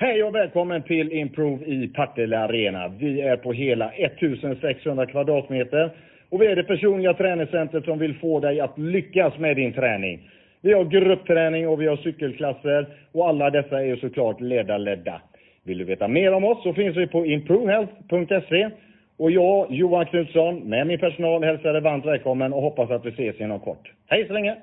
Hej och välkommen till Improve i Partille Arena. Vi är på hela 1600 kvadratmeter och vi är det personliga träningscentret som vill få dig att lyckas med din träning. Vi har gruppträning och vi har cykelklasser och alla dessa är ju såklart ledarledda. Vill du veta mer om oss så finns vi på improvehealth.se och jag, Johan Knutsson, med min personal hälsar dig varmt välkommen och hoppas att vi ses inom kort. Hej så länge!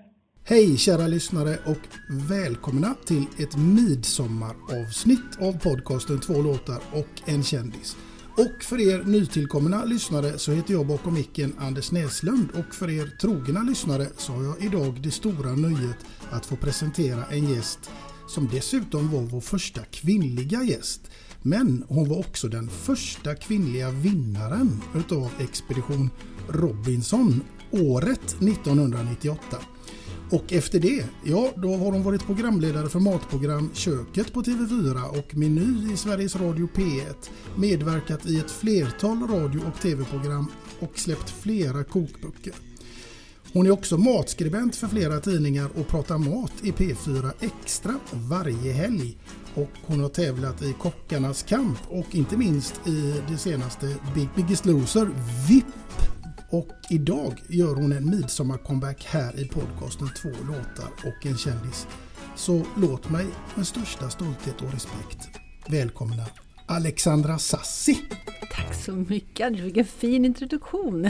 Hej kära lyssnare och välkomna till ett midsommaravsnitt av podcasten Två låtar och en kändis. Och för er nytillkomna lyssnare så heter jag bakom micken Anders Näslund och för er trogna lyssnare så har jag idag det stora nöjet att få presentera en gäst som dessutom var vår första kvinnliga gäst. Men hon var också den första kvinnliga vinnaren utav Expedition Robinson året 1998. Och efter det, ja då har hon varit programledare för matprogram Köket på TV4 och Meny i Sveriges Radio P1, medverkat i ett flertal radio och TV-program och släppt flera kokböcker. Hon är också matskribent för flera tidningar och pratar mat i P4 Extra varje helg. Och hon har tävlat i Kockarnas kamp och inte minst i det senaste Big Biggest Loser VIP och idag gör hon en midsommarcomeback här i podcasten Två låtar och en kändis. Så låt mig med största stolthet och respekt välkomna Alexandra Sassi. Tack så mycket Anders, vilken fin introduktion.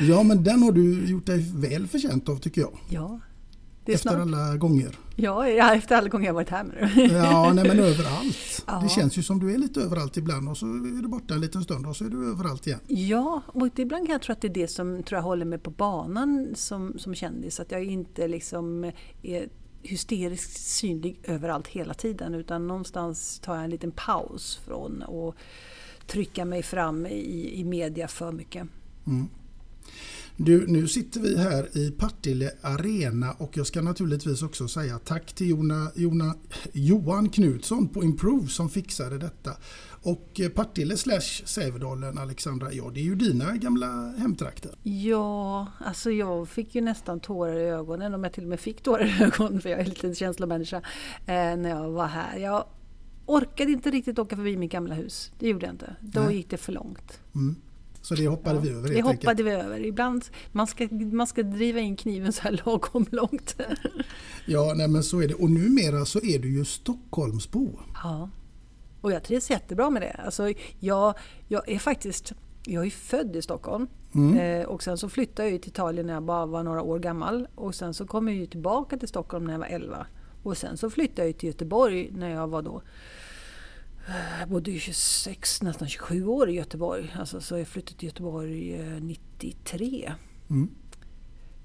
Ja men den har du gjort dig väl förtjänt av tycker jag. Ja. Efter snart. alla gånger. Ja, ja, efter alla gånger jag varit här med Ja, nej men överallt. Ja. Det känns ju som du är lite överallt ibland och så är du borta en liten stund och så är du överallt igen. Ja, och ibland kan jag tro att det är det som tror jag håller mig på banan som, som kändis. Att jag inte liksom är hysteriskt synlig överallt hela tiden utan någonstans tar jag en liten paus från att trycka mig fram i, i media för mycket. Mm. Du, nu sitter vi här i Partille Arena och jag ska naturligtvis också säga tack till Jona, Jona, Johan Knutsson på Improve som fixade detta. Och eh, Partille slash Sävedalen, Alexandra, ja det är ju dina gamla hemtrakter. Ja, alltså jag fick ju nästan tårar i ögonen, om jag till och med fick tårar i ögonen för jag är lite känslomänniska, eh, när jag var här. Jag orkade inte riktigt åka förbi mitt gamla hus, det gjorde jag inte. Då Nej. gick det för långt. Mm. Så det hoppade ja, vi över Det hoppade enkelt. vi över. Ibland man ska man ska driva in kniven så här lagom långt. ja, nej men så är det. Och numera så är du ju Stockholmsbo. Ja. Och jag trivs jättebra med det. Alltså, jag, jag är faktiskt jag är född i Stockholm mm. eh, och sen så flyttade jag till Italien när jag bara var några år gammal. Och sen så kom jag tillbaka till Stockholm när jag var 11. Och sen så flyttade jag till Göteborg när jag var då jag bodde ju 26, nästan 27 år i Göteborg. Alltså, så jag flyttade till Göteborg 93. Eh, mm.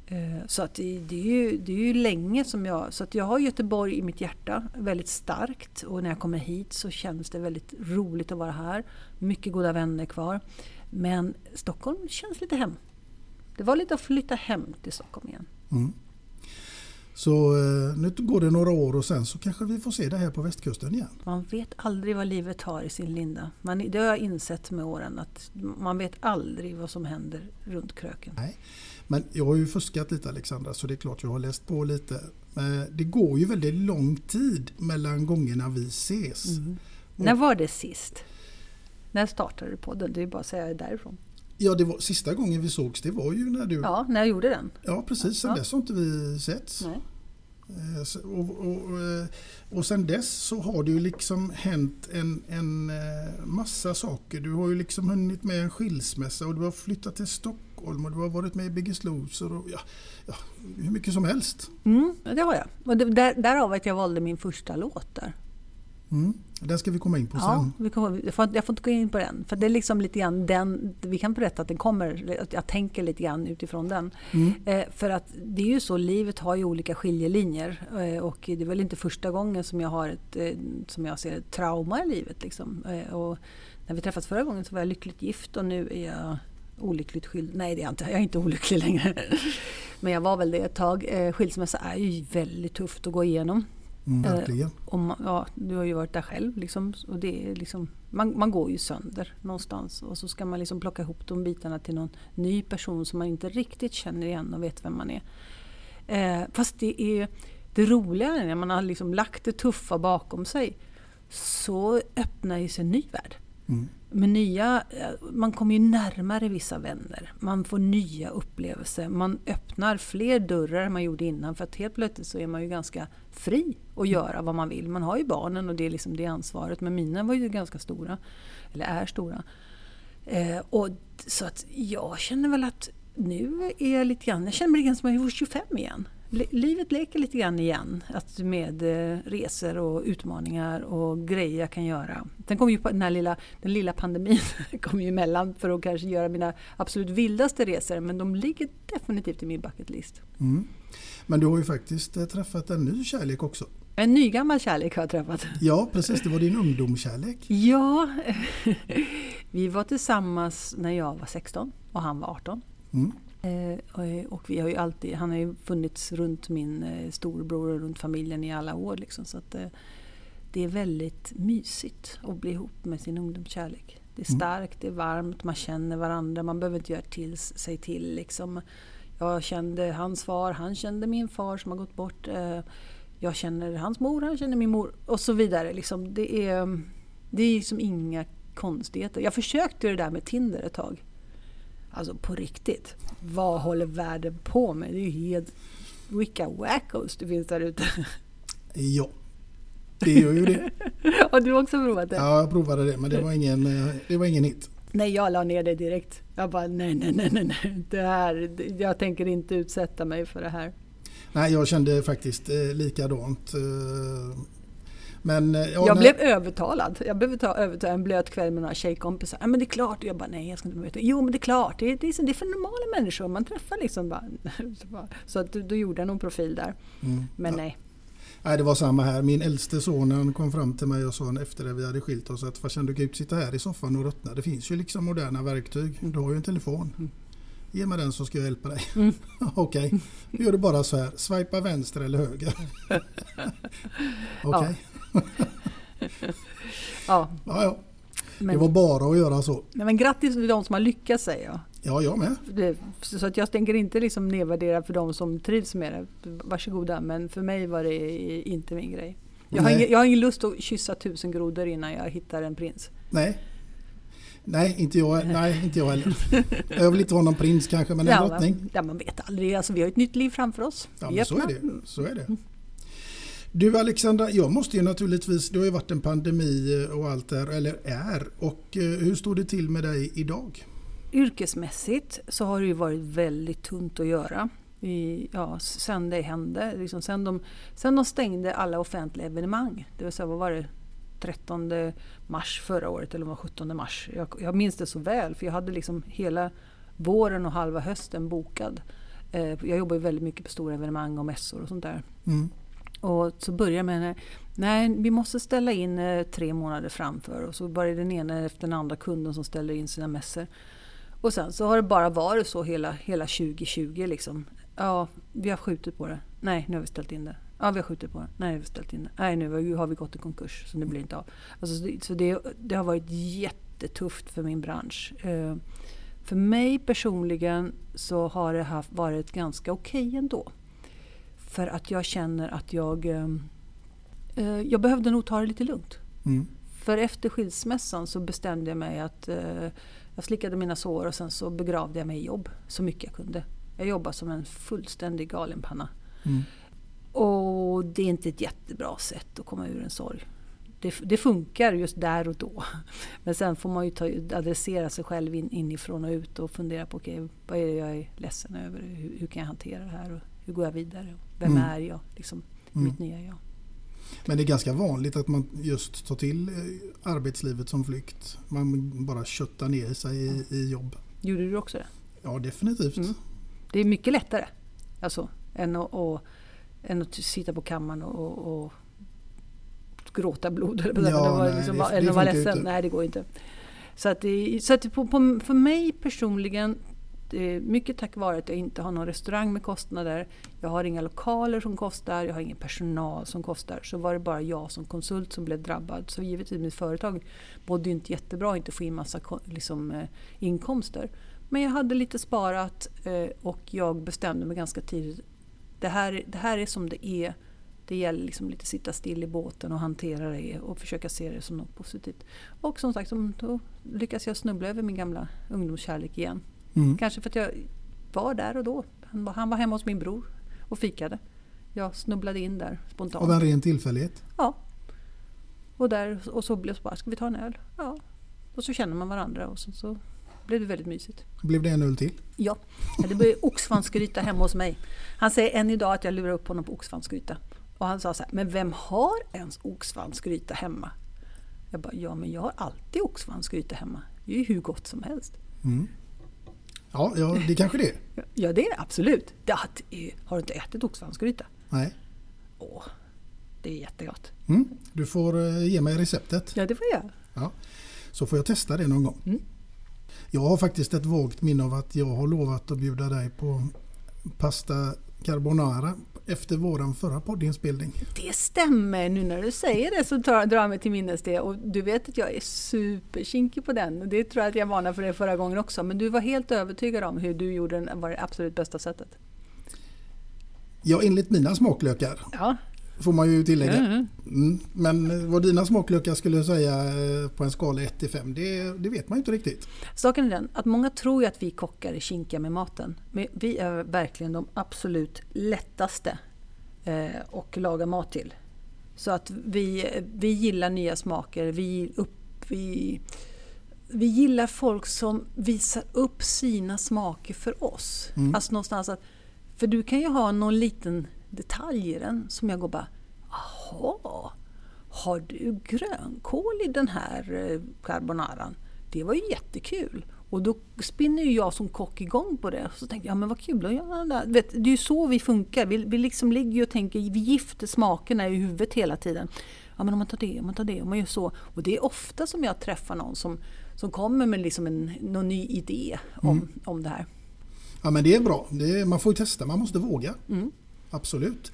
Eh, Så att det, det, är ju, det är ju länge som jag... Så att jag har Göteborg i mitt hjärta väldigt starkt och när jag kommer hit så känns det väldigt roligt att vara här. Mycket goda vänner kvar. Men Stockholm känns lite hem. Det var lite att flytta hem till Stockholm igen. Så eh, nu går det några år och sen så kanske vi får se det här på västkusten igen. Man vet aldrig vad livet har i sin linda. Man, det har jag insett med åren att man vet aldrig vad som händer runt kröken. Nej. Men jag har ju fuskat lite Alexandra så det är klart jag har läst på lite. Eh, Det går ju väldigt lång tid mellan gångerna vi ses. När var det sist? När startade du podden? Det är bara att säga därifrån. Ja, det var, sista gången vi sågs det var ju när du... Ja, när jag gjorde den. Ja, precis. Sen Ja. dess har inte vi setts. Nej. Eh, Och, och, eh, och sen dess så har det ju liksom hänt en, en eh, massa saker. Du har ju liksom hunnit med en skilsmässa och du har flyttat till Stockholm och du har varit med i Biggest Loser och ja, ja, hur mycket som helst. Mm, det har jag. Och det, där, därav att jag valde min första låt där. Mm. Den ska vi komma in på Ja, sen. vi kommer, jag, får, jag får inte gå in på den. För det är liksom lite grann den, vi kan berätta att den kommer, att jag tänker lite grann utifrån den. Eh, för att det är ju så, livet har ju olika skiljelinjer. Eh, och det är väl inte första gången som jag har ett, eh, som jag ser ett trauma i livet. Liksom. Eh, och när vi träffades förra gången så var jag lyckligt gift och nu är jag olyckligt skild. Nej det är jag inte, jag är inte olycklig längre. Men jag var väl det ett tag. Eh, skilsmässa är ju väldigt tufft att gå igenom. Mm, Eh, verkligen. Och man, ja, du har ju varit där själv. Liksom, och det är liksom, man, man går ju sönder någonstans. Och så ska man liksom plocka ihop de bitarna till någon ny person som man inte riktigt känner igen och vet vem man är. Eh, fast det är det roliga är när man har liksom lagt det tuffa bakom sig så öppnar ju sig en ny värld. Med nya, man kommer ju närmare vissa vänner. Man får nya upplevelser. Man öppnar fler dörrar än man gjorde innan. För att helt plötsligt så är man ju ganska fri att göra vad man vill. Man har ju barnen och det är liksom det ansvaret. Men mina var ju ganska stora. Eller är stora. Eh, och, så att jag känner väl att nu är jag lite grann, jag känner mig som att jag var 25 igen. Li- Livet leker lite grann igen att med eh, resor och utmaningar och grejer jag kan göra. Sen kom ju den här lilla, den lilla pandemin kom ju emellan för att kanske göra mina absolut vildaste resor men de ligger definitivt i min bucket list. Men du har ju faktiskt eh, träffat en ny kärlek också. En nygammal kärlek har jag träffat. Ja, precis. Det var din ungdomskärlek. Ja, vi var tillsammans när jag var 16 och han var 18. Mm. Eh, och- och vi har ju alltid, han har ju funnits runt min eh, storbror och runt familjen i alla år. Liksom, så att, eh, det är väldigt mysigt att bli ihop med sin ungdomskärlek. Det är starkt, det är varmt, man känner varandra, man behöver inte göra till sig till. Liksom. Jag kände hans far, han kände min far som har gått bort. Eh, jag känner hans mor, han känner min mor och så vidare. Liksom, det, är, det är liksom inga konstigheter. Jag försökte det där med Tinder ett tag. Alltså på riktigt. Vad håller världen på med? Det är ju helt... Vilka wackos det finns där ute. Ja, det gör ju det. Har du också provat det? Ja, jag provade det men det var ingen, eh, det var ingen hit. Nej, jag la ner det direkt. Jag bara, nej, nej, nej, nej, nej. Det här, jag tänker inte utsätta mig för det här. Nej, jag kände faktiskt eh, likadant. eh, Men eh, ja, jag nej, blev övertalad. Jag blev ta- övertalad en blöt kväll med några tjejkompisar. Ja, men det är klart. Och jag bara, nej, jag ska inte möta. Jo, men det är klart. Det är, det är, det är för normala människor. Man träffar liksom bara. Så att, då gjorde jag någon profil där. Mm. Men nej. nej, det var samma här. Min äldste son han kom fram till mig och sa efter det vi hade skilt oss att farsan du kan ju sitta här i soffan och ruttna. Det finns ju liksom moderna verktyg. Du har ju en telefon. Ge mig den så ska jag hjälpa dig. Okej, då gör du bara så här. Swipa vänster eller höger. Okej, Ja, ja. ja. Det men, var bara att göra så. nej, men grattis till de som har lyckats säger jag. Ja, jag med. Det, så att jag tänker inte liksom nedvärdera för de som trivs med det. Varsågoda. Men för mig var det inte min grej. Jag har, ingen, jag har ingen lust att kyssa tusen grodor innan jag hittar en prins. Nej. Nej, inte jag, nej, inte jag heller. Jag vill inte vara någon prins kanske, men en Ja, drottning. ja, man vet aldrig. Alltså, vi har ett nytt liv framför oss. Ja, men så är det. Så är det. Du Alexandra, jag måste ju naturligtvis, det har ju varit en pandemi och allt där, eller är. Och eh, hur står det till med dig idag? Yrkesmässigt så har det ju varit väldigt tunt att göra. I, ja, sen det hände. Liksom sen, de, sen de stängde alla offentliga evenemang. Det vill säga, vad var det? 13 mars förra året eller vad var 17 mars. Jag, jag minns det så väl för jag hade liksom hela våren och halva hösten bokad. Eh, jag jobbar ju väldigt mycket på stora evenemang och mässor och sånt där. Mm. Och så börjar med nej vi måste ställa in eh, tre månader framför och så var det den ena efter den andra kunden som ställer in sina mässor. Och sen så har det bara varit så hela, hela 2020 liksom. Ja, vi har skjutit på det. Nej, nu har vi ställt in det. Ja, vi har skjutit på det. Nej, vi har ställt in det. Nej, nu har vi gått i konkurs så det blir inte av. Alltså, så det, det har varit jättetufft för min bransch. Eh, för mig personligen så har det haft, varit ganska okej okay ändå. För att jag känner att jag... Eh, eh, jag behövde nog ta det lite lugnt. Mm. För efter skilsmässan så bestämde jag mig att eh, jag slickade mina sår och sen så begravde jag mig i jobb så mycket jag kunde. Jag jobbade som en fullständig galenpanna. Mm. Och det är inte ett jättebra sätt att komma ur en sorg. Det, det, funkar just där och då. Men sen får man ju ta, adressera sig själv in, inifrån och ut och fundera på okay, vad är det jag är ledsen över? Hur, hur kan jag hantera det här? Hur går jag vidare? Vem mm. är jag? Liksom, mm. Mitt nya jag. Men det är ganska vanligt att man just tar till eh, arbetslivet som flykt. Man bara köttar ner sig i, i jobb. Gjorde du också det? Ja, definitivt. Mm. Det är mycket lättare alltså, än, att, och, än att sitta på kammaren och, och gråta blod. Eller ja, nej, liksom, det, eller vara ledsen. Inte. Nej, det går inte. Så, att det, så att på, på, för mig personligen Eh, mycket tack vare att jag inte har någon restaurang med kostnader. Jag har inga lokaler som kostar, jag har ingen personal som kostar. Så var det bara jag som konsult som blev drabbad. Så givetvis mitt företag mådde inte jättebra, inte få in massa liksom, eh, inkomster. Men jag hade lite sparat eh, och jag bestämde mig ganska tidigt. Det här, det här är som det är. Det gäller liksom lite sitta still i båten och hantera det och försöka se det som något positivt. Och som sagt, då lyckas jag snubbla över min gamla ungdomskärlek igen. Mm. Kanske för att jag var där och då. Han var, han var hemma hos min bror och fikade. Jag snubblade in där spontant. Av en ren tillfällighet? Ja. Och, där, och så blev det bara, ska vi ta en öl? Ja. Och så känner man varandra och så, så blev det väldigt mysigt. Blev det en öl till? Ja, det blev oxfansgryta hemma hos mig. Han säger än idag att jag lurar upp honom på oxfansgryta. Och han sa så här, men vem har ens oxfansgryta hemma? Jag bara, ja men jag har alltid oxfansgryta hemma. Det är ju hur gott som helst. Mm. Ja, ja det är kanske det Ja, det är det absolut. Det, har du inte ätit oxsvansgryta? Nej. Åh, det är jättegott. Mm, du får eh, ge mig receptet. Ja, det får jag. Ja, så får jag testa det någon gång. Mm. Jag har faktiskt ett vagt minne av att jag har lovat att bjuda dig på pasta carbonara efter våran förra poddinspelning. Det stämmer, nu när du säger det så drar jag mig till minnes det. Och du vet att jag är superkinkig på den. Det tror jag att jag varnade för det förra gången också. Men du var helt övertygad om hur du gjorde den var det absolut bästa sättet. Ja, enligt mina smaklökar. Ja. Får man ju tillägga. Mm. Mm. Men vad dina smaklökar skulle säga eh, på en skala 1 till 5, det, det, vet man ju inte riktigt. Saken är den att många tror ju att vi kockar är kinkiga med maten. Men vi är verkligen de absolut lättaste eh, att laga mat till. Så att vi, vi gillar nya smaker. Vi, upp, vi, vi gillar folk som visar upp sina smaker för oss. Mm. Alltså någonstans att, för du kan ju ha någon liten detalj i den som jag går bara Jaha, har du grönkål i den här eh, carbonaran? Det var ju jättekul. Och då spinner ju jag som kock igång på det. Så tänkte jag, ja men vad kul att göra det Vet, Det är ju så vi funkar. Vi, vi liksom ligger och tänker, vi gifter smakerna i huvudet hela tiden. Ja men om man tar det, om man tar det, om man gör så. Och det är ofta som jag träffar någon som, som kommer med liksom en, någon ny idé om, mm. om det här. Ja men det är bra. Det är, man får ju testa, man måste våga. Mm. Absolut.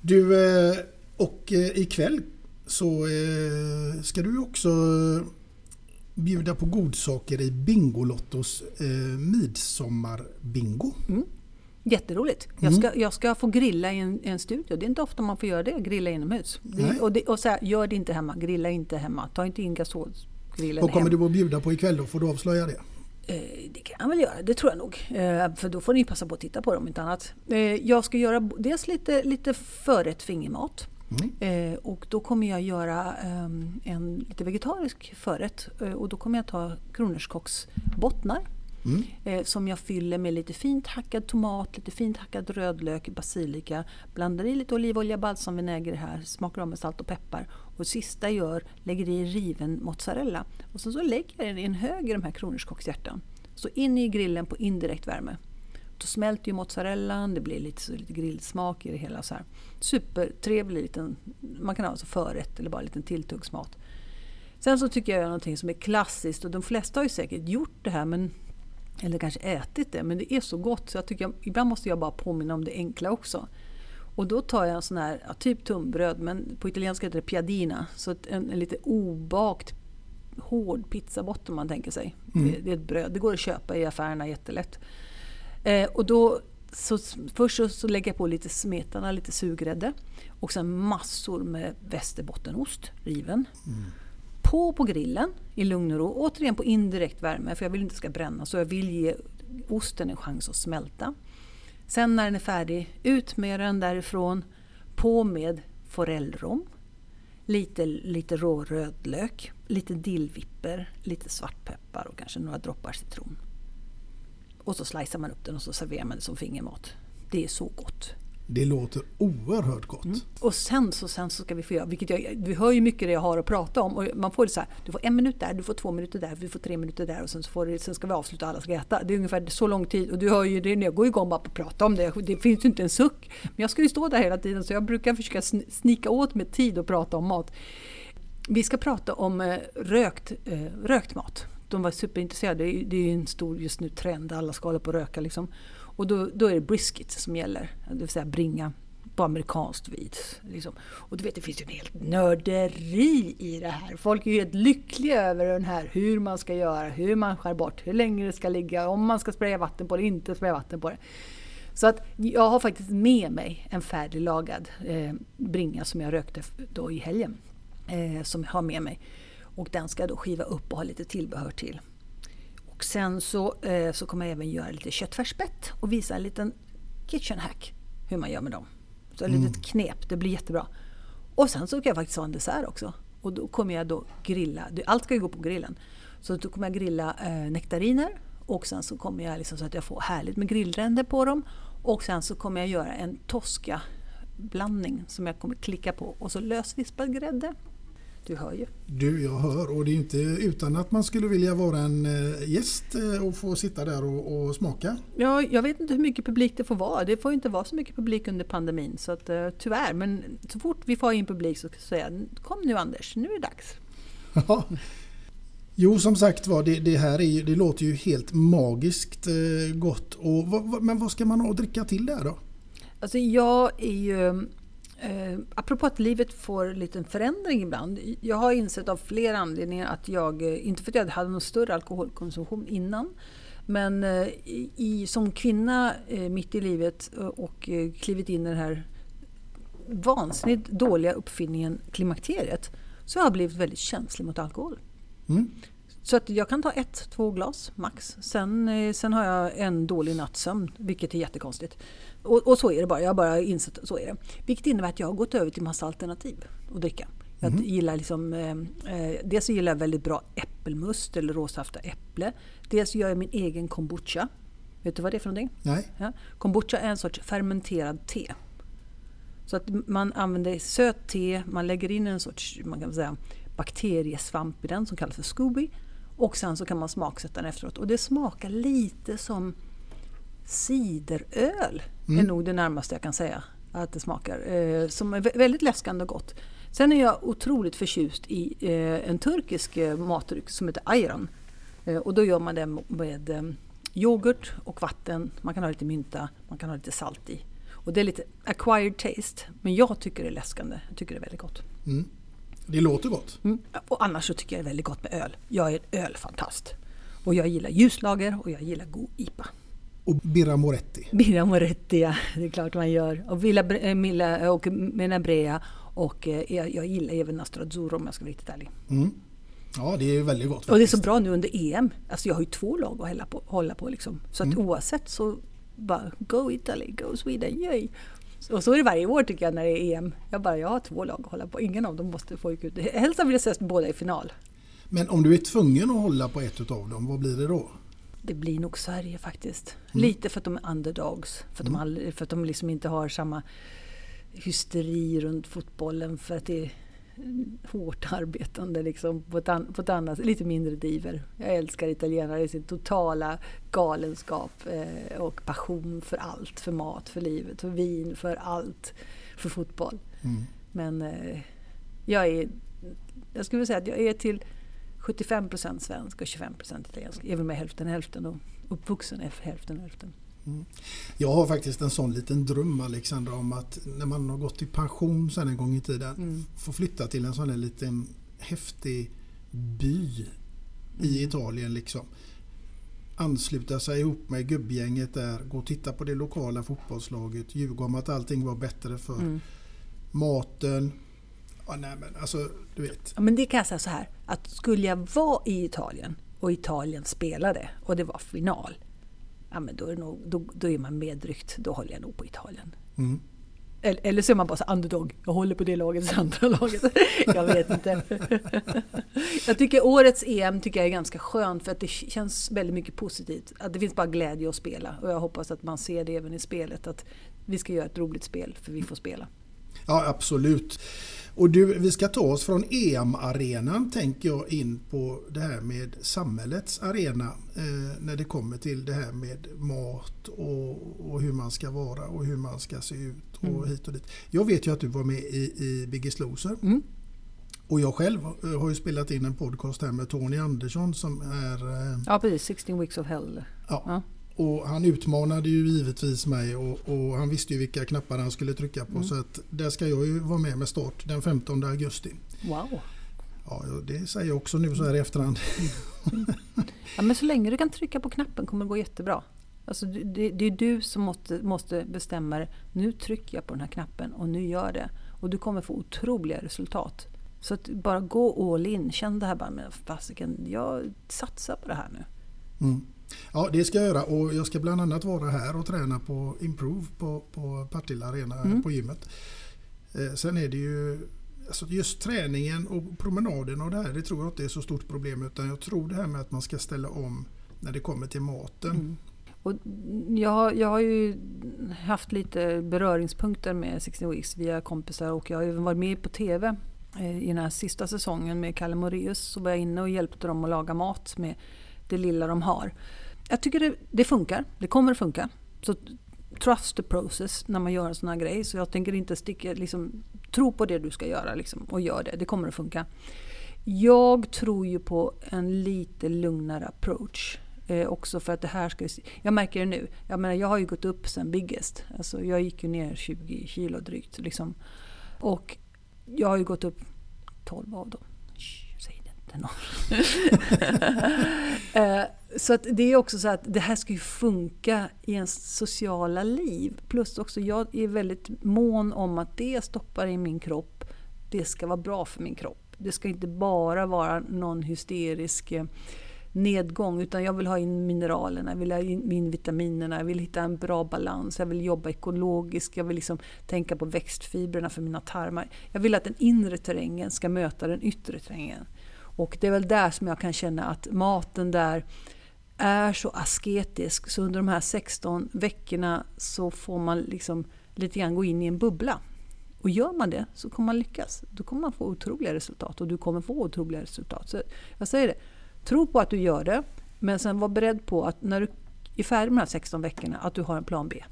Du, eh, och eh, ikväll så eh, ska du också bjuda på godsaker i Bingolottos midsommarbingo. Mm. Jätteroligt. Jag ska, mm. jag ska få grilla i en, en, studio. Det är inte ofta man får göra det, grilla inomhus. Det, och, det, och så här, gör det inte hemma, grilla inte hemma. Ta inte in gasolgrillen Vad kommer hem. du att bjuda på ikväll då? Får du avslöja det? Eh, det kan jag väl göra, det tror jag nog. Eh, för då får ni passa på att titta på det om inte annat. Eh, jag ska göra dels lite, lite förrätt fingermat. Mm. Och då kommer jag göra ehm, en lite vegetarisk förrätt. Och då kommer jag ta kronärtskocksbottnar. Mm. Som jag fyller med lite fint hackad tomat, lite fint hackad rödlök, basilika. Blandar i lite olivolja, balsamvinäger här, smakar om med salt och peppar. Och sista jag gör, lägger i riven mozzarella. Och sen så lägger jag den i en hög i de här kronärtskockshjärtan. Så in i grillen på indirekt värme. Då smälter ju mozzarellan, det blir lite, så, lite grillsmak i det hela. Så här. Supertrevlig liten, man kan ha alltså förrätt eller bara en liten tilltuggsmat. Sen så tycker jag någonting som är klassiskt och de flesta har ju säkert gjort det här men eller kanske ätit det, men det är så gott så jag tycker ibland måste jag bara påminna om det enkla också. Och då tar jag en sån här, ja, typ tunnbröd, men på italienska heter det piadina. Så en, en lite obakt hård pizzabotten man tänker sig. Mm. Det, det, är ett bröd, det går att köpa i affärerna jättelätt. Eh, och då, så, först så, så, lägger jag på lite smetana, lite sugrädde och sen massor med västerbottenost, riven. Mm. På på grillen i lugn och ro, återigen på indirekt värme för jag vill inte ska bränna så jag vill ge osten en chans att smälta. Sen när den är färdig, ut med den därifrån, på med forellrom, lite, lite rå rödlök, lite dillvipper, lite svartpeppar och kanske några droppar citron. Och så slicear man upp den och så serverar man det som fingermat. Det är så gott. Det låter oerhört gott. Mm. Och sen så, sen så ska vi få göra, vilket jag, vi hör ju mycket det jag har att prata om. Och man får det så här, du får en minut där, du får två minuter där, du får tre minuter där och sen, så får det, sen ska vi avsluta och alla ska äta. Det är ungefär så lång tid och du hör ju det, jag går igång bara på att prata om det. Det finns ju inte en suck. Men jag ska ju stå där hela tiden så jag brukar försöka snika åt mig tid och prata om mat. Vi ska prata om eh, rökt, eh, rökt mat. De var superintresserade. Det är ju en stor just nu trend, alla ska hålla på och röka. Liksom. Och då, då är det brisket som gäller, det vill säga bringa på amerikanskt vis. Liksom. Och du vet, det finns ju en helt nörderi i det här. Folk är ju helt lyckliga över den här, hur man ska göra, hur man skär bort, hur länge det ska ligga, om man ska spraya vatten på det, inte spraya vatten på det. Så att jag har faktiskt med mig en färdiglagad eh, bringa som jag rökte då i helgen. Eh, som jag har med mig. Och den ska jag då skiva upp och ha lite tillbehör till. Och sen så, eh, så kommer jag även göra lite köttfärsspett och visa en liten kitchen hack hur man gör med dem. Så ett mm. litet knep, det blir jättebra. Och sen så kan jag faktiskt ha en dessert också. Och då kommer jag då grilla, allt ska ju gå på grillen. Så då kommer jag grilla eh, nektariner och sen så kommer jag liksom så att jag får härligt med grillränder på dem. Och sen så kommer jag göra en tosca blandning som jag kommer klicka på och så lösvispad grädde du hör ju. Du, jag hör och det är inte utan att man skulle vilja vara en eh, gäst eh, och få sitta där och, och, smaka. Ja, jag vet inte hur mycket publik det får vara. Det får inte vara så mycket publik under pandemin så att, eh, tyvärr. Men så fort vi får in publik så säger jag kom nu Anders, nu är det dags. Ja. Jo, som sagt var, det, det, här är, det låter ju helt magiskt gott. Och, men vad ska man ha att dricka till där då? Alltså jag är ju Eh, apropå att livet får en liten förändring ibland. Jag har insett av flera anledningar att jag, eh, inte för att jag hade någon större alkoholkonsumtion innan, men eh, i, som kvinna eh, mitt i livet eh, och eh, klivit in i den här vansinnigt dåliga uppfinningen klimakteriet så har jag blivit väldigt känslig mot alkohol. Mm. Så att jag kan ta ett, två glas max. Sen, eh, sen har jag en dålig nattsömn, vilket är jättekonstigt. Och, och, så är det bara, jag har bara insett att så är det. Vilket innebär att jag har gått över till massa alternativ att dricka. Jag mm. gillar liksom, eh, eh, dels gillar jag väldigt bra äppelmust eller råsafta äpple. Dels gör jag min egen kombucha. Vet du vad det är för någonting? Nej. Ja. Kombucha är en sorts fermenterad te. Så att man använder söt te, man lägger in en sorts man kan säga, bakteriesvamp i den som kallas för Scooby. Och sen så kan man smaksätta den efteråt. Och det smakar lite som cideröl. Mm. är nog det närmaste jag kan säga att det smakar. Eh, som är väldigt läskande och gott. Sen är jag otroligt förtjust i eh, en turkisk eh, matdryck som heter ayran. Eh, och då gör man det med eh, yoghurt och vatten. Man kan ha lite mynta, man kan ha lite salt i. Och det är lite acquired taste. Men jag tycker det är läskande. Jag tycker det är väldigt gott. Mm. Det låter gott. Mm. Och annars så tycker jag det är väldigt gott med öl. Jag är ölfantast. Och jag gillar ljuslager och jag gillar god IPA. Och Birra Moretti. Birra Moretti, ja. Det är klart man gör. Och, Villa, eh, Milla, och Menabrea. Och eh, jag, jag gillar även Nastrazzurro om jag ska vara riktigt ärlig. Mm. Ja, det är väldigt gott faktiskt. Och det är så bra nu under EM. Alltså jag har ju två lag att hålla på. Hålla på liksom. Så att mm. oavsett så bara Go Italy, Go Sweden, yay! Och så är det varje år tycker jag när det är EM. Jag bara, jag har två lag att hålla på. Ingen av dem måste få ut. Helst vill jag se båda i final. Men om du är tvungen att hålla på ett av dem, vad blir det då? Det blir nog Sverige faktiskt. Mm. Lite för att de är underdogs. För att, mm. de, för att de liksom inte har samma hysteri runt fotbollen. För att det, hårt arbetande liksom, på, ett an, på ett annat lite mindre diver. Jag älskar italienare i sin totala galenskap eh, och passion för allt. För mat, för livet, för vin, för allt. För fotboll. Mm. Men eh, jag är, jag skulle säga att jag är till 75 procent svensk och 25 procent italiensk. Även med hälften hälften och uppvuxen är hälften hälften. Mm. Jag har faktiskt en sån liten dröm Alexandra om att när man har gått i pension sen en gång i tiden Mm. få flytta till en sån här liten häftig by i Italien liksom. Ansluta sig ihop med gubbgänget där, gå och titta på det lokala fotbollslaget, ljuga om att allting var bättre för Mm. maten. Ja, nej, men alltså, du vet. Ja, men det kan jag säga så här, att skulle jag vara i Italien och Italien spelade och det var final, ja, men då, är nog, då, då är man medryckt. Då håller jag nog på Italien. Mm. Eller, eller så är man bara så underdog. Jag håller på det laget, det andra laget. Jag vet inte. Jag tycker årets EM tycker jag är ganska skönt för att det känns väldigt mycket positivt. Att det finns bara glädje att spela och jag hoppas att man ser det även i spelet. Att vi ska göra ett roligt spel för vi får spela. Ja, absolut. Och du, vi ska ta oss från EM-arenan tänker jag in på det här med samhällets arena. Eh, när det kommer till det här med mat och, och hur man ska vara och hur man ska se ut och Mm. hit och dit. Jag vet ju att du var med i, i Biggest Loser. Mm. Och jag själv eh, har ju spelat in en podcast här med Tony Andersson som är eh, Ja precis, 16 weeks of hell. Ja. Ja. Och han utmanade ju givetvis mig och, och han visste ju vilka knappar han skulle trycka på. Mm. Så att där ska jag ju vara med med start den 15 augusti. Wow. Ja, det säger jag också nu så här i efterhand. Ja, men så länge du kan trycka på knappen kommer det gå jättebra. Alltså, det, det är du som måste, måste bestämma. Nu trycker jag på den här knappen och nu gör det. Och du kommer få otroliga resultat. Så att bara gå all in. Känn det här bara med fasiken, jag satsar på det här nu. Mm. Ja, det ska jag göra och jag ska bland annat vara här och träna på Improve på, på Partille Arena Mm. på gymmet. Eh, sen är det ju alltså just träningen och promenaden och det här, det tror jag inte är så stort problem utan jag tror det här med att man ska ställa om när det kommer till maten. Mm. Och jag, har- jag har ju haft lite beröringspunkter med 16 Weeks via kompisar och jag har även varit med på TV eh, i den här sista säsongen med Kalle Moraeus. Så var jag inne och hjälpte dem att laga mat med det lilla de har. Jag tycker det, det funkar, det kommer att funka. Så trust the process när man gör en sån här grej. Så jag tänker inte sticka, liksom, tro på det du ska göra liksom, och gör det, det kommer att funka. Jag tror ju på en lite lugnare approach. Eh, också för att det här ska... Jag märker det nu. Jag, menar, jag har ju gått upp sen Biggest. Alltså, jag gick ju ner 20 kilo drygt. Liksom. Och jag har ju gått upp 12 av dem. Shh, eh, så att det är också så att det här ska ju funka i ens sociala liv. Plus också, jag är väldigt mån om att det jag stoppar i min kropp, det ska vara bra för min kropp. Det ska inte bara vara någon hysterisk eh, nedgång utan jag vill ha in mineralerna, jag vill ha in in vitaminerna, jag vill hitta en bra balans, jag vill jobba ekologiskt, jag vill liksom tänka på växtfibrerna för mina tarmar. Jag vill att den inre terrängen ska möta den yttre terrängen. Och det är väl där som jag kan känna att maten där är så asketisk så under de här 16 veckorna så får man liksom lite grann gå in i en bubbla. Och gör man det så kommer man lyckas. Då kommer man få otroliga resultat och du kommer få otroliga resultat. Så jag säger det, tro på att du gör det men sen var beredd på att när du är färdig med de här 16 veckorna att du har en plan B.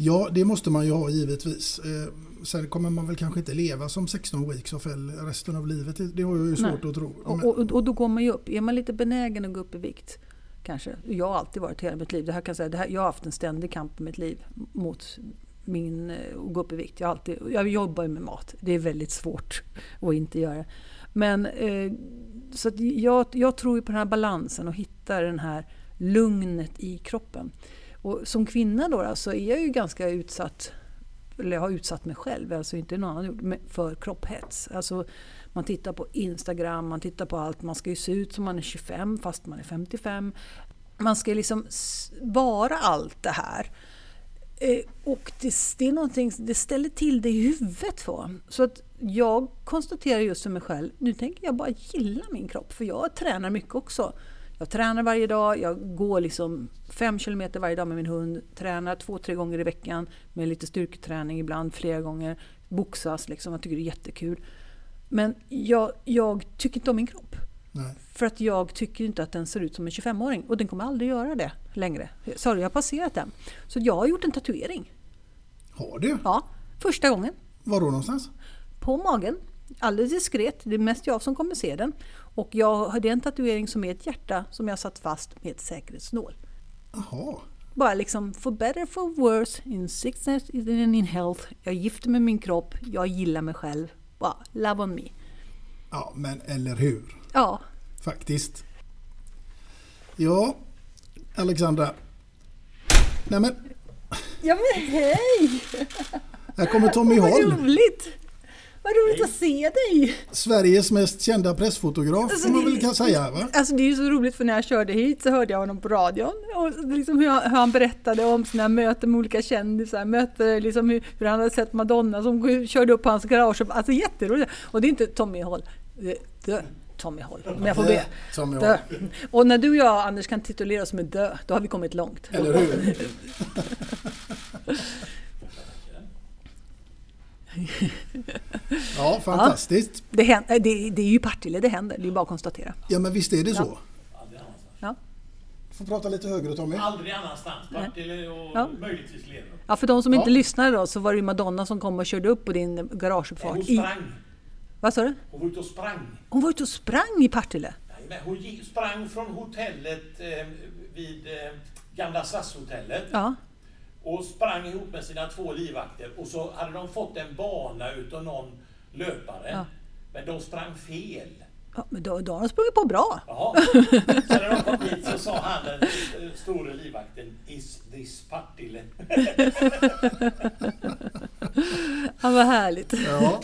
Ja, det måste man ju ha givetvis. Eh, sen kommer man väl kanske inte leva som 16 weeks of hell resten av livet. Det- har jag ju svårt Nej. att tro. Och, och, och då går man ju upp. Är man lite benägen att gå upp i vikt, kanske. Jag har alltid varit hela mitt liv. Det här kan jag, säga, det här, jag har haft en ständig kamp i mitt liv mot min, eh, att gå upp i vikt. Jag, alltid, jag jobbar ju med mat. Det är väldigt svårt att inte göra. Men eh, så jag, jag tror ju på den här balansen och hitta den här lugnet i kroppen. Och som kvinna då, då så är jag ju ganska utsatt eller jag har utsatt mig själv, alltså inte någon annan gjort, för kropphets. Alltså, man tittar på Instagram, man tittar på allt. Man ska ju se ut som man är 25 fast man är 55. Man ska liksom vara allt det här. Eh, och det, det är någonting, det ställer till det i huvudet för. Så att jag konstaterar just för mig själv, nu tänker jag bara gilla min kropp. För jag tränar mycket också. Jag tränar varje dag, jag går liksom fem kilometer varje dag med min hund. Tränar två, tre gånger i veckan med lite styrketräning ibland, flera gånger. Boxas liksom, jag tycker det är jättekul. Men jag, jag tycker inte om min kropp. Nej. För att jag tycker inte att den ser ut som en 25-åring. Och den kommer aldrig göra det längre. Sorry, jag har passerat den. Så jag har gjort en tatuering. Har du? Ja, första gången. Var då någonstans? På magen. Alldeles diskret. Det är mest jag som kommer se den. Och jag hade en tatuering som är ett hjärta som jag satt fast med ett säkerhetsnål. Jaha. Bara liksom, for better for worse, in sickness and in health. Jag gifter med min kropp, jag gillar mig själv. Bara, love on me. Ja, men eller hur? Ja, Faktiskt. Ja, Alexandra. Nej men, ja men hej! här kommer Tommy Vad Holm. roligt! Vad roligt att se dig! Sveriges mest kända pressfotograf Alltså, får man det- väl kan säga va? Alltså det är ju så roligt för när jag körde hit så hörde jag honom på radion. Och liksom hur, han, hur han berättade om sina möten med olika kändisar. Möte, liksom hur, hur han hade sett Madonna som körde upp på hans garage. Alltså jätteroligt. Och det är inte Tommy Håll. Det, det, Tommy Håll, om jag får be. Tommy Dö. Och när du och jag Anders kan titulera oss med dö, då har vi kommit långt. Eller hur? Ja, fantastiskt. Det, händer, det, det är ju Partille det händer, det är bara att konstatera. Ja, men visst är det så. Ja. Får prata lite högre Tommy. Aldrig annanstans. Partille och Ja. möjligtvis Lerum. Ja, för de som Ja. inte lyssnade då så var det ju Madonna som kom och körde upp på din garageuppfart. Hon I, sprang. vad sa du? Hon var ute och sprang. Hon var ute och sprang i Partille. Jajamän, Hon sprang från hotellet eh, vid eh, Gamla SAS-hotellet Ja. Och sprang ihop med sina två livvakter och så hade de fått en bana utav någon löpare. Ja. Men de sprang fel. Ja, men då, då har de sprungit på bra. Jaha. Så när de kom dit så sa han den eh, store livvakten Is this Partille? Ja, vad härligt. Ja.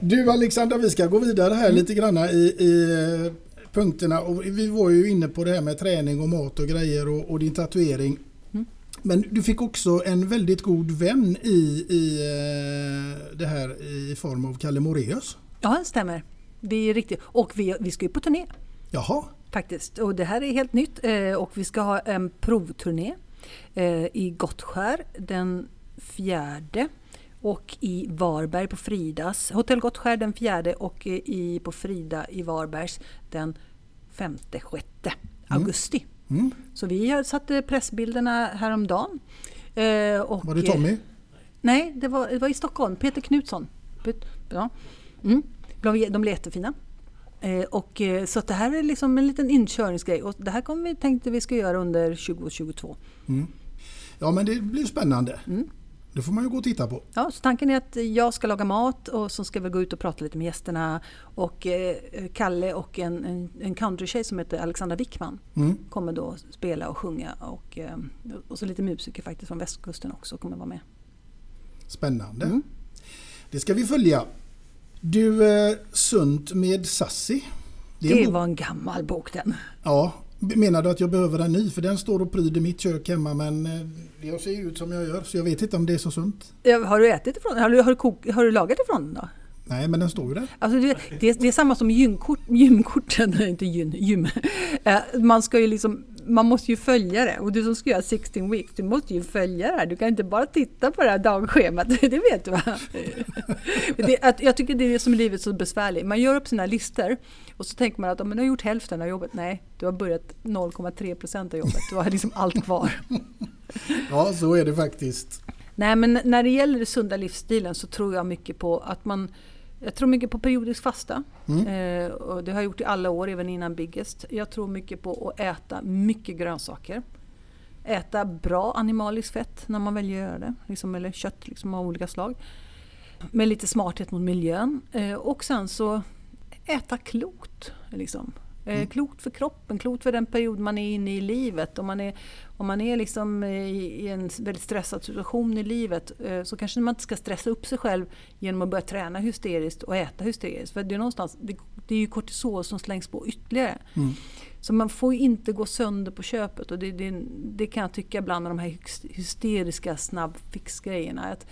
Du Alexandra, vi ska gå vidare här lite granna i, i eh, punkterna. Och vi var ju inne på det här med träning och mat och grejer och, och din tatuering. Men du fick också en väldigt god vän i, i eh, det här i form av Kalle Moreus. Ja, det stämmer. Det är riktigt. Och vi, vi ska ju på turné Jaha, faktiskt. Och det här är helt nytt. Eh, och vi ska ha en provturné eh, i Gottskär den fjärde. Och i Varberg på Fridas. Hotell Gottskär den fjärde och i, på Frida i Varbergs den femte, sjätte augusti. Mm. Så vi har satt eh, pressbilderna häromdagen. Eh, och, var det Tommy? Nej, det var, det var i Stockholm. Peter Knutsson. Ja. Mm. De, de blev jättefina. Eh, och, eh, så det här är liksom en liten inkörningsgrej. Och det här kommer vi, tänkte vi ska göra under 2022. Ja men det blir spännande. Det får man ju gå och titta på. Ja, så tanken är att jag ska laga mat och så ska vi gå ut och prata lite med gästerna. Och eh, Kalle och en, en, en countrytjej som heter Alexandra Wickman kommer då spela och sjunga. Och, eh, och så lite musiker faktiskt från västkusten också kommer vara med. Spännande. Det ska vi följa. Du, eh, Sunt med Sassi. Det bok- var en gammal bok den. Ja, menar du att jag behöver en ny? För den står och pryder mitt kök hemma men eh, jag ser ju ut som jag gör så jag vet inte om det är så sunt. Ja, Har du ätit ifrån Har du, har du, kok, har du lagat ifrån den då? Nej men den står ju där. Alltså det, det, är- det är samma som gymkort, gymkorten, inte gym, gym. Eh, Man ska ju liksom, man måste ju följa det. Och du som ska göra 16 weeks, du måste ju följa det här. Du kan inte bara titta på det här dagschemat, det vet du va? Det, att, jag tycker det är det som är livet så besvärligt. Man gör upp sina listor och så tänker man att om man har gjort hälften av jobbet. Nej, du har börjat 0,3 procent av jobbet. Du har liksom allt kvar. Ja så är det faktiskt. Nej, men när det gäller den sunda livsstilen så tror jag mycket på att man jag tror mycket på periodisk fasta. Eh, och det har jag gjort i alla år, även innan Biggest. Jag tror mycket på att äta mycket grönsaker. Äta bra animaliskt fett när man väljer att göra det. Liksom, eller kött liksom, av olika slag. Med lite smarthet mot miljön. Eh, och sen så äta klokt. Liksom. Eh, Klokt för kroppen, klokt för den period man är inne i livet. Om man är, om man är liksom eh, i, en väldigt stressad situation i livet eh, så kanske man inte ska stressa upp sig själv genom att börja träna hysteriskt och äta hysteriskt. För det är, någonstans, det, det är ju kortisol som slängs på ytterligare. Så man får ju inte gå sönder på köpet. Och det, det, det kan jag tycka ibland med de här hysteriska snabbfixgrejerna. Att,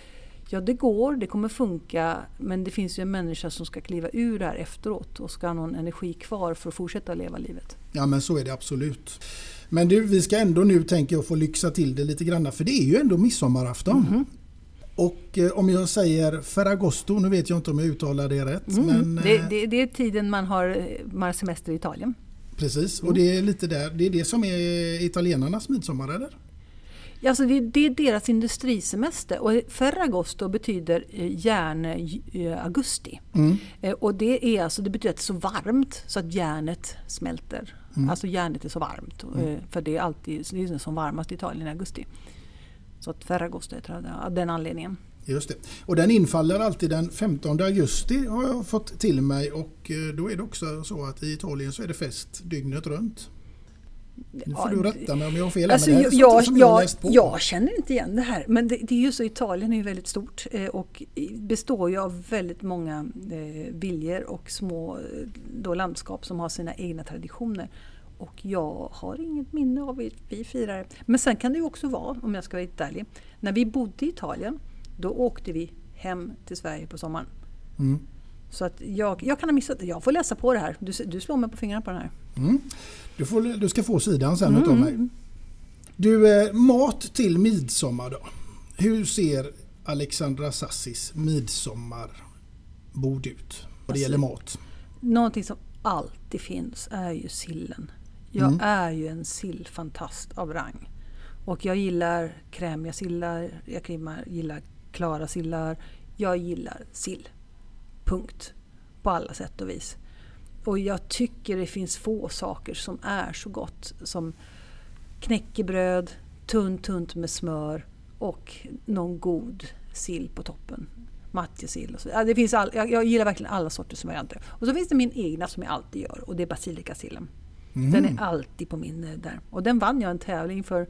Ja, det går, det kommer funka, men det finns ju en människa som ska kliva ur det här efteråt och ska ha någon energi kvar för att fortsätta leva livet. Ja men så är det absolut. Men du, vi ska ändå nu tänker jag få lyxa till det lite grann för det är ju ändå midsommarafton. Och eh, om jag säger Ferragosto, nu vet jag inte om jag uttalar det rätt. Mm. Men, det, eh, det, det är tiden man har, man har semester i Italien. Precis, Mm. och det är lite där, det är det som är italienarnas midsommar eller? Alltså det, det är deras industrisemester och Ferragosto betyder eh, järn eh. Mm. Eh, Och det, är alltså, det betyder att det är så varmt så att järnet smälter. Mm. Alltså järnet är så varmt. eh, För det är alltid det är som varmast i Italien i augusti. Så att Ferragosto det av den anledningen. Just det. Och den infaller alltid den 15 augusti har jag fått till mig och då är det också så att i Italien så är det fest dygnet runt. Nu får du rätta mig om jag har fel. Alltså, men det jag, här jag, jag läst på. jag känner inte igen det här. Men det, det är ju så, Italien är ju väldigt stort eh, och består ju av väldigt många eh, viljor och små eh, då, landskap som har sina egna traditioner. Och jag har inget minne av att vi firar. Men sen kan det ju också vara, om jag ska vara ärlig, när vi bodde i Italien då åkte vi hem till Sverige på sommaren. Mm. Så att jag, jag kan ha missat det. Jag får läsa på det här. Du, du slår mig på fingrarna på den här. Mm. Du, får, du ska få sidan sen Mm, utav mig. Du, eh, mat till midsommar då. Hur ser Alexandra Sassis midsommarbord ut? Vad det gäller mat. Någonting som alltid finns är ju sillen. Jag Mm. är ju en sillfantast av rang. Och jag gillar krämiga sillar, jag gillar klara sillar. Jag gillar sill. Punkt. På alla sätt och vis. Och jag tycker det finns få saker som är så gott som knäckebröd, tunt tunt med smör och någon god sill på toppen. Matjessill och så. Ja, det finns all, jag, jag gillar verkligen alla sorters varianter. Och så finns det min egna som jag alltid gör och det är basilikasillen. Mm. Den är alltid på min eh, där. Och den vann jag en tävling för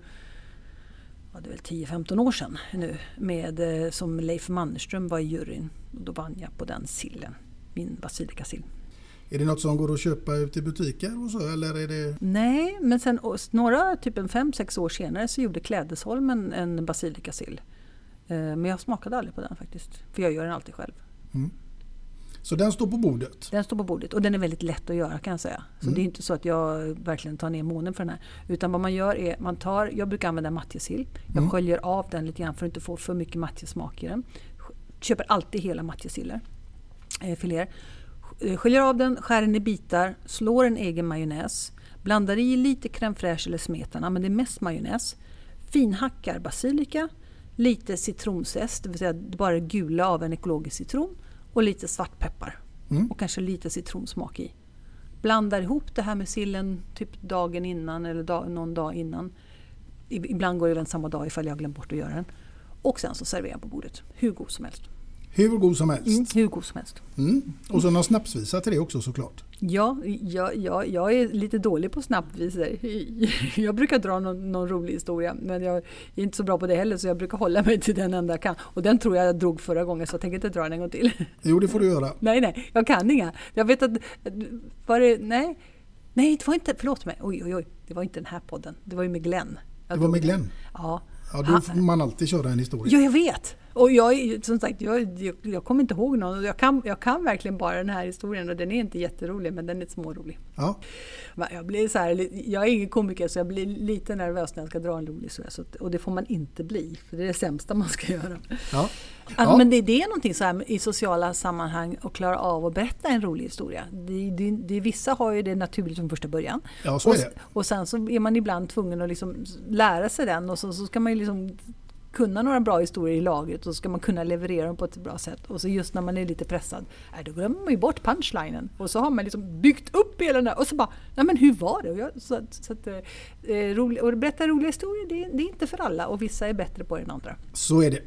ja, det är väl 10-15 år sedan nu. Med, eh, som Leif Mannerström var i juryn. Och då vann jag på den sillen. Min basilikassill. Är det något som går att köpa ut i butiker och så eller är det... Nej, men sen några, typ en 5-6 år senare så gjorde Klädesholm en basilikassill. Eh, Men jag smakade aldrig på den faktiskt. För jag gör den alltid själv. Så den står på bordet? Den står på bordet och den är väldigt lätt att göra kan jag säga. Så det är inte så att jag verkligen tar ner månen för den här. Utan vad man gör är, man tar, jag brukar använda matjessill. Jag sköljer av den lite grann för att inte få för mycket matjessmak i den. Köper alltid hela matjessillar. Eh, filéer. Eh, Sköljer av den, skär den i bitar, slår en egen majonnäs. Blandar i lite crème fraîche eller smetana, men det är mest majonnäs. Finhackar basilika, lite citronzest, det vill säga bara det gula av en ekologisk citron och lite svartpeppar. Och kanske lite citronsmak i. Blandar ihop det här med sillen typ dagen innan eller dag, någon dag innan. Ibland går det även samma dag ifall jag glömt bort att göra den. Och sen så serverar jag på bordet. Hur god som helst. Hur god som helst. Mm, hur god som helst. Mm. Och så någon snapsvisa till det också såklart. Ja, jag, jag, jag är lite dålig på snabbvisor. Jag brukar dra någon, någon rolig historia men jag är inte så bra på det heller så jag brukar hålla mig till den enda jag kan. Och den tror jag jag drog förra gången så jag tänker inte dra den en gång till. Jo, det får du göra. Nej, nej, jag kan inga. Jag vet att... Var det, nej, nej, det var inte... Förlåt mig. Oj, oj, oj. Det var inte den här podden. Det var ju med Glenn. Det var med. Glenn. Ja. Ja, då får man alltid köra en historia. Ja, jag vet. Och jag, som sagt, jag, jag, jag kommer inte ihåg någon. Och Jag kan, jag kan verkligen bara den här historien och den är inte jätterolig men den är smårolig. Ja. Jag, blir så här, jag är ingen komiker så jag blir lite nervös när jag ska dra en rolig historia. Och det får man inte bli, för det är det sämsta man ska göra. Ja. Ja. Men det, det är någonting så här i sociala sammanhang att klara av att berätta en rolig historia. Det, det, det, vissa har ju det naturligt från första början. Ja, så är och, det. och sen så är man ibland tvungen att liksom lära sig den och så, så ska man ju liksom kunna några bra historier i laget och så ska man kunna leverera dem på ett bra sätt. Och så just när man är lite pressad, äh, då glömmer man ju bort punchlinen. Och så har man liksom byggt upp hela den där och så bara, nej men hur var det? Och, jag, så, så att, eh, eh, rolig, och berätta roliga historier, det, det är inte för alla och vissa är bättre på det än andra. Så är det.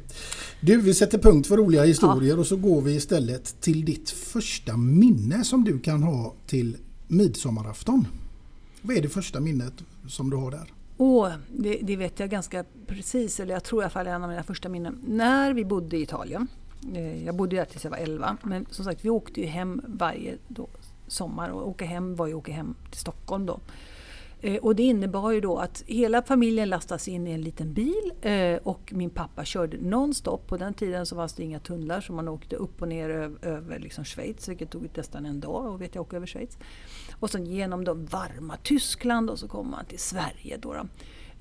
Du, vi sätter punkt för roliga historier och så går vi istället till ditt första minne som du kan ha till midsommarafton. Vad är det första minnet som du har där? Åh, det, det vet jag ganska precis, eller jag tror i alla fall är en av mina första minnen. När vi bodde i Italien, eh, jag bodde där tills jag var 11, men som sagt vi åkte ju hem varje då, sommar och åka hem var ju att åka hem till Stockholm då. Eh, Och det innebar ju då att hela familjen lastas in i en liten bil eh, och min pappa körde nonstop. På den tiden så fanns det inga tunnlar så man åkte upp och ner över, över liksom Schweiz, vilket tog nästan en dag och vet jag åka över Schweiz. Och sen genom då varma Tyskland och så kommer man till Sverige. Då då.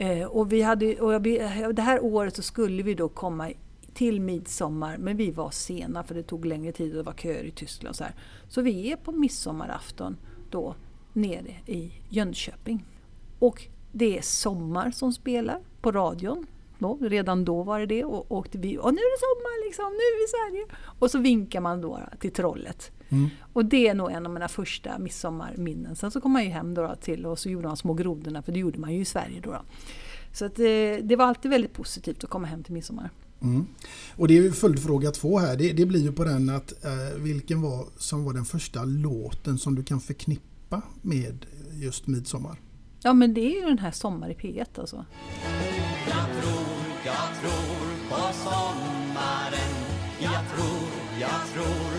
Eh, och vi hade, och jag, det här året så skulle vi då komma till midsommar, men vi var sena för det tog längre tid och det var köer i Tyskland. Så, här. så vi är på midsommarafton då nere i Jönköping. Och det är Sommar som spelar på radion. Då, redan då var det det och åkte vi och nu är det sommar liksom, nu är vi i Sverige. Och så vinkar man då till trollet. Mm. Och det är nog en av mina första midsommarminnen. Sen så kom man ju hem då till och så gjorde man små grodorna för det gjorde man ju i Sverige då. då. Så att det, eh, det var alltid väldigt positivt att komma hem till midsommar. Mm. Och det är ju följdfråga två här. Det, det blir ju på den att eh, vilken var som var den första låten som du kan förknippa med just midsommar? Ja men det är ju den här Sommar i P1 alltså. Jag tror, jag tror på sommaren Jag tror, jag tror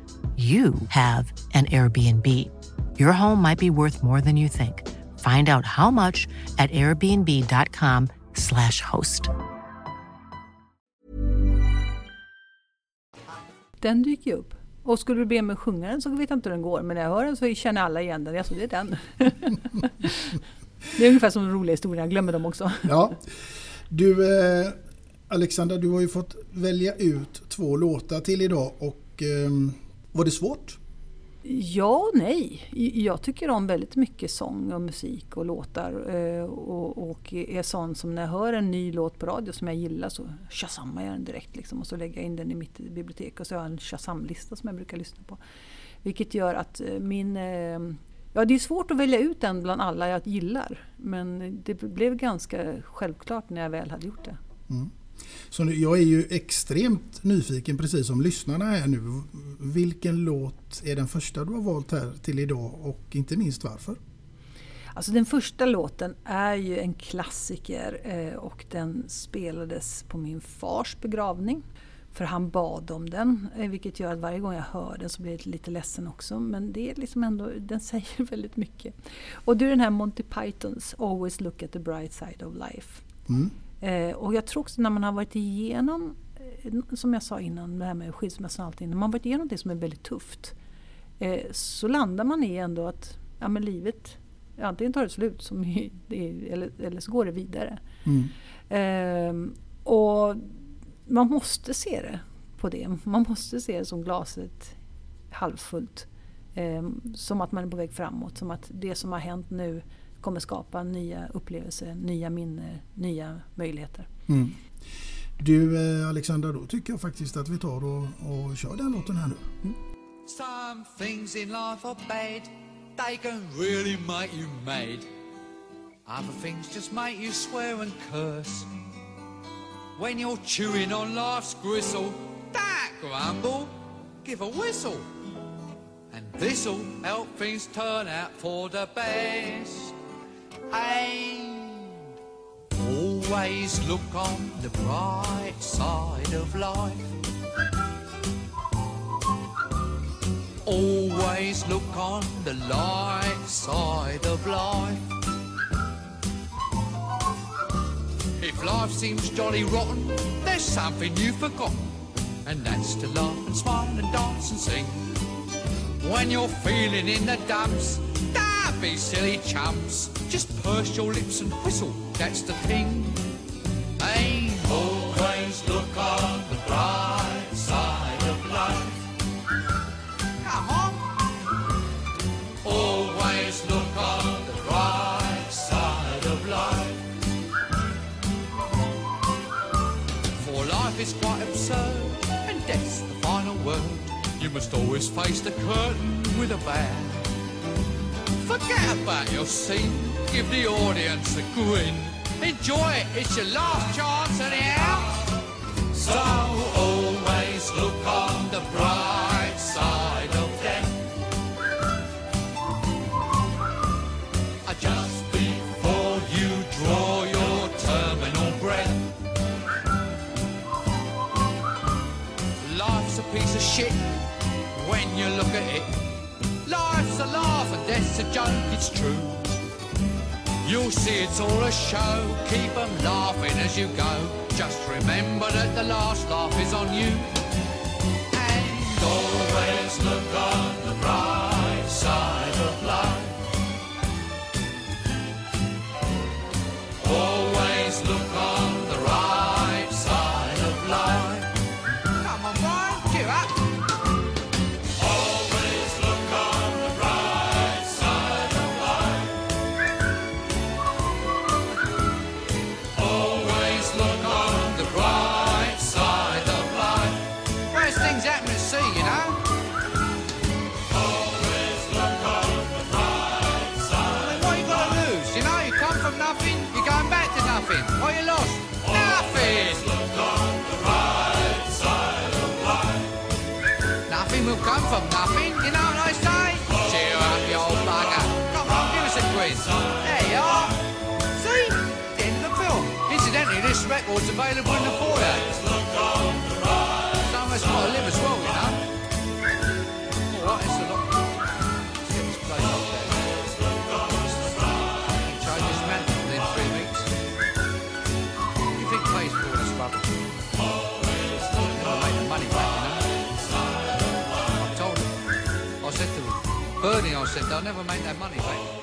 you have an Airbnb. Your home might be worth more than you think. Find out how much at airbnb.com slash host. Den dyker upp. Och skulle du be mig sjunga den så vet jag inte hur den går. Men när jag hör den så känner alla igen den. Alltså, det är den. det är ungefär som de roliga historierna. Jag glömmer dem också. Ja. Du, eh, Alexander, du har ju fått välja ut två låtar till idag. Och... Eh, var det svårt? Ja och nej. Jag tycker om väldigt mycket sång och musik och låtar. Eh, och, är sån som när jag hör en ny låt på radio som jag gillar så shazammar jag den direkt. Liksom, och så lägger jag in den i mitt bibliotek och så har jag en shazam-lista som jag brukar lyssna på. Vilket gör att eh, min... Eh, ja, det är svårt att välja ut en bland alla jag gillar. Men det blev ganska självklart när jag väl hade gjort det. Mm. Så nu, jag är ju extremt nyfiken, precis som lyssnarna är nu. Vilken låt är den första du har valt här till idag och inte minst varför? Alltså den första låten är ju en klassiker eh, och den spelades på min fars begravning. För han bad om den, eh, vilket gör att varje gång jag hör den så blir jag lite ledsen också. Men det är liksom ändå, den säger väldigt mycket. Och det är den här Monty Pythons Always look at the bright side of life. Mm. Eh, och jag tror också när man har varit igenom som jag sa innan, det här med skilsmässan och allting. När man varit igenom det som är väldigt tufft eh, så landar man i ändå att ja, men livet antingen tar det slut som det, eller, eller så går det vidare. Mm. Eh, och man måste se det på det. Man måste se det som glaset halvfullt. Eh, som att man är på väg framåt. Som att det som har hänt nu kommer skapa nya upplevelser, nya minnen, nya möjligheter. Mm. Du eh, Alexandra, då tycker jag faktiskt att vi tar och, och kör den låten här nu. Mm. Some things in life are bad, they can really make you mad. Other things just make you swear and curse. When you're chewing on life's gristle, that grumble, give a whistle. And this'll help things turn out for the best. And always look on the bright side of life. Always look on the light side of life. If life seems jolly rotten, there's something you've forgotten, and that's to laugh and smile and dance and sing. When you're feeling in the dumps, don't be silly chumps. Just purse your lips and whistle, that's the thing. Aim. Always look on the bright side of life. Come on. Always look on the bright side of life. For life is quite absurd, and death's the final word. You must always face the curtain with a bow. Forget about your scene, give the audience a grin. Enjoy it, it's your last chance anyhow. So always look on the bright side of death. Uh, Just before you draw your terminal breath. Life's a piece of shit when you look at it. Life's a laugh and death's a joke, it's true. You'll see it's all a show, keep 'em laughing as you go. Just remember that the last laugh is on you. And always look on the bright side of life. Always Nothing will come from nothing, you know what I say? Cheer up, you old bugger. Come on, give us a quiz. There you are. See? The end of the film. Incidentally, this record's available in the foyer. Bernie, I said, they'll never make that money back.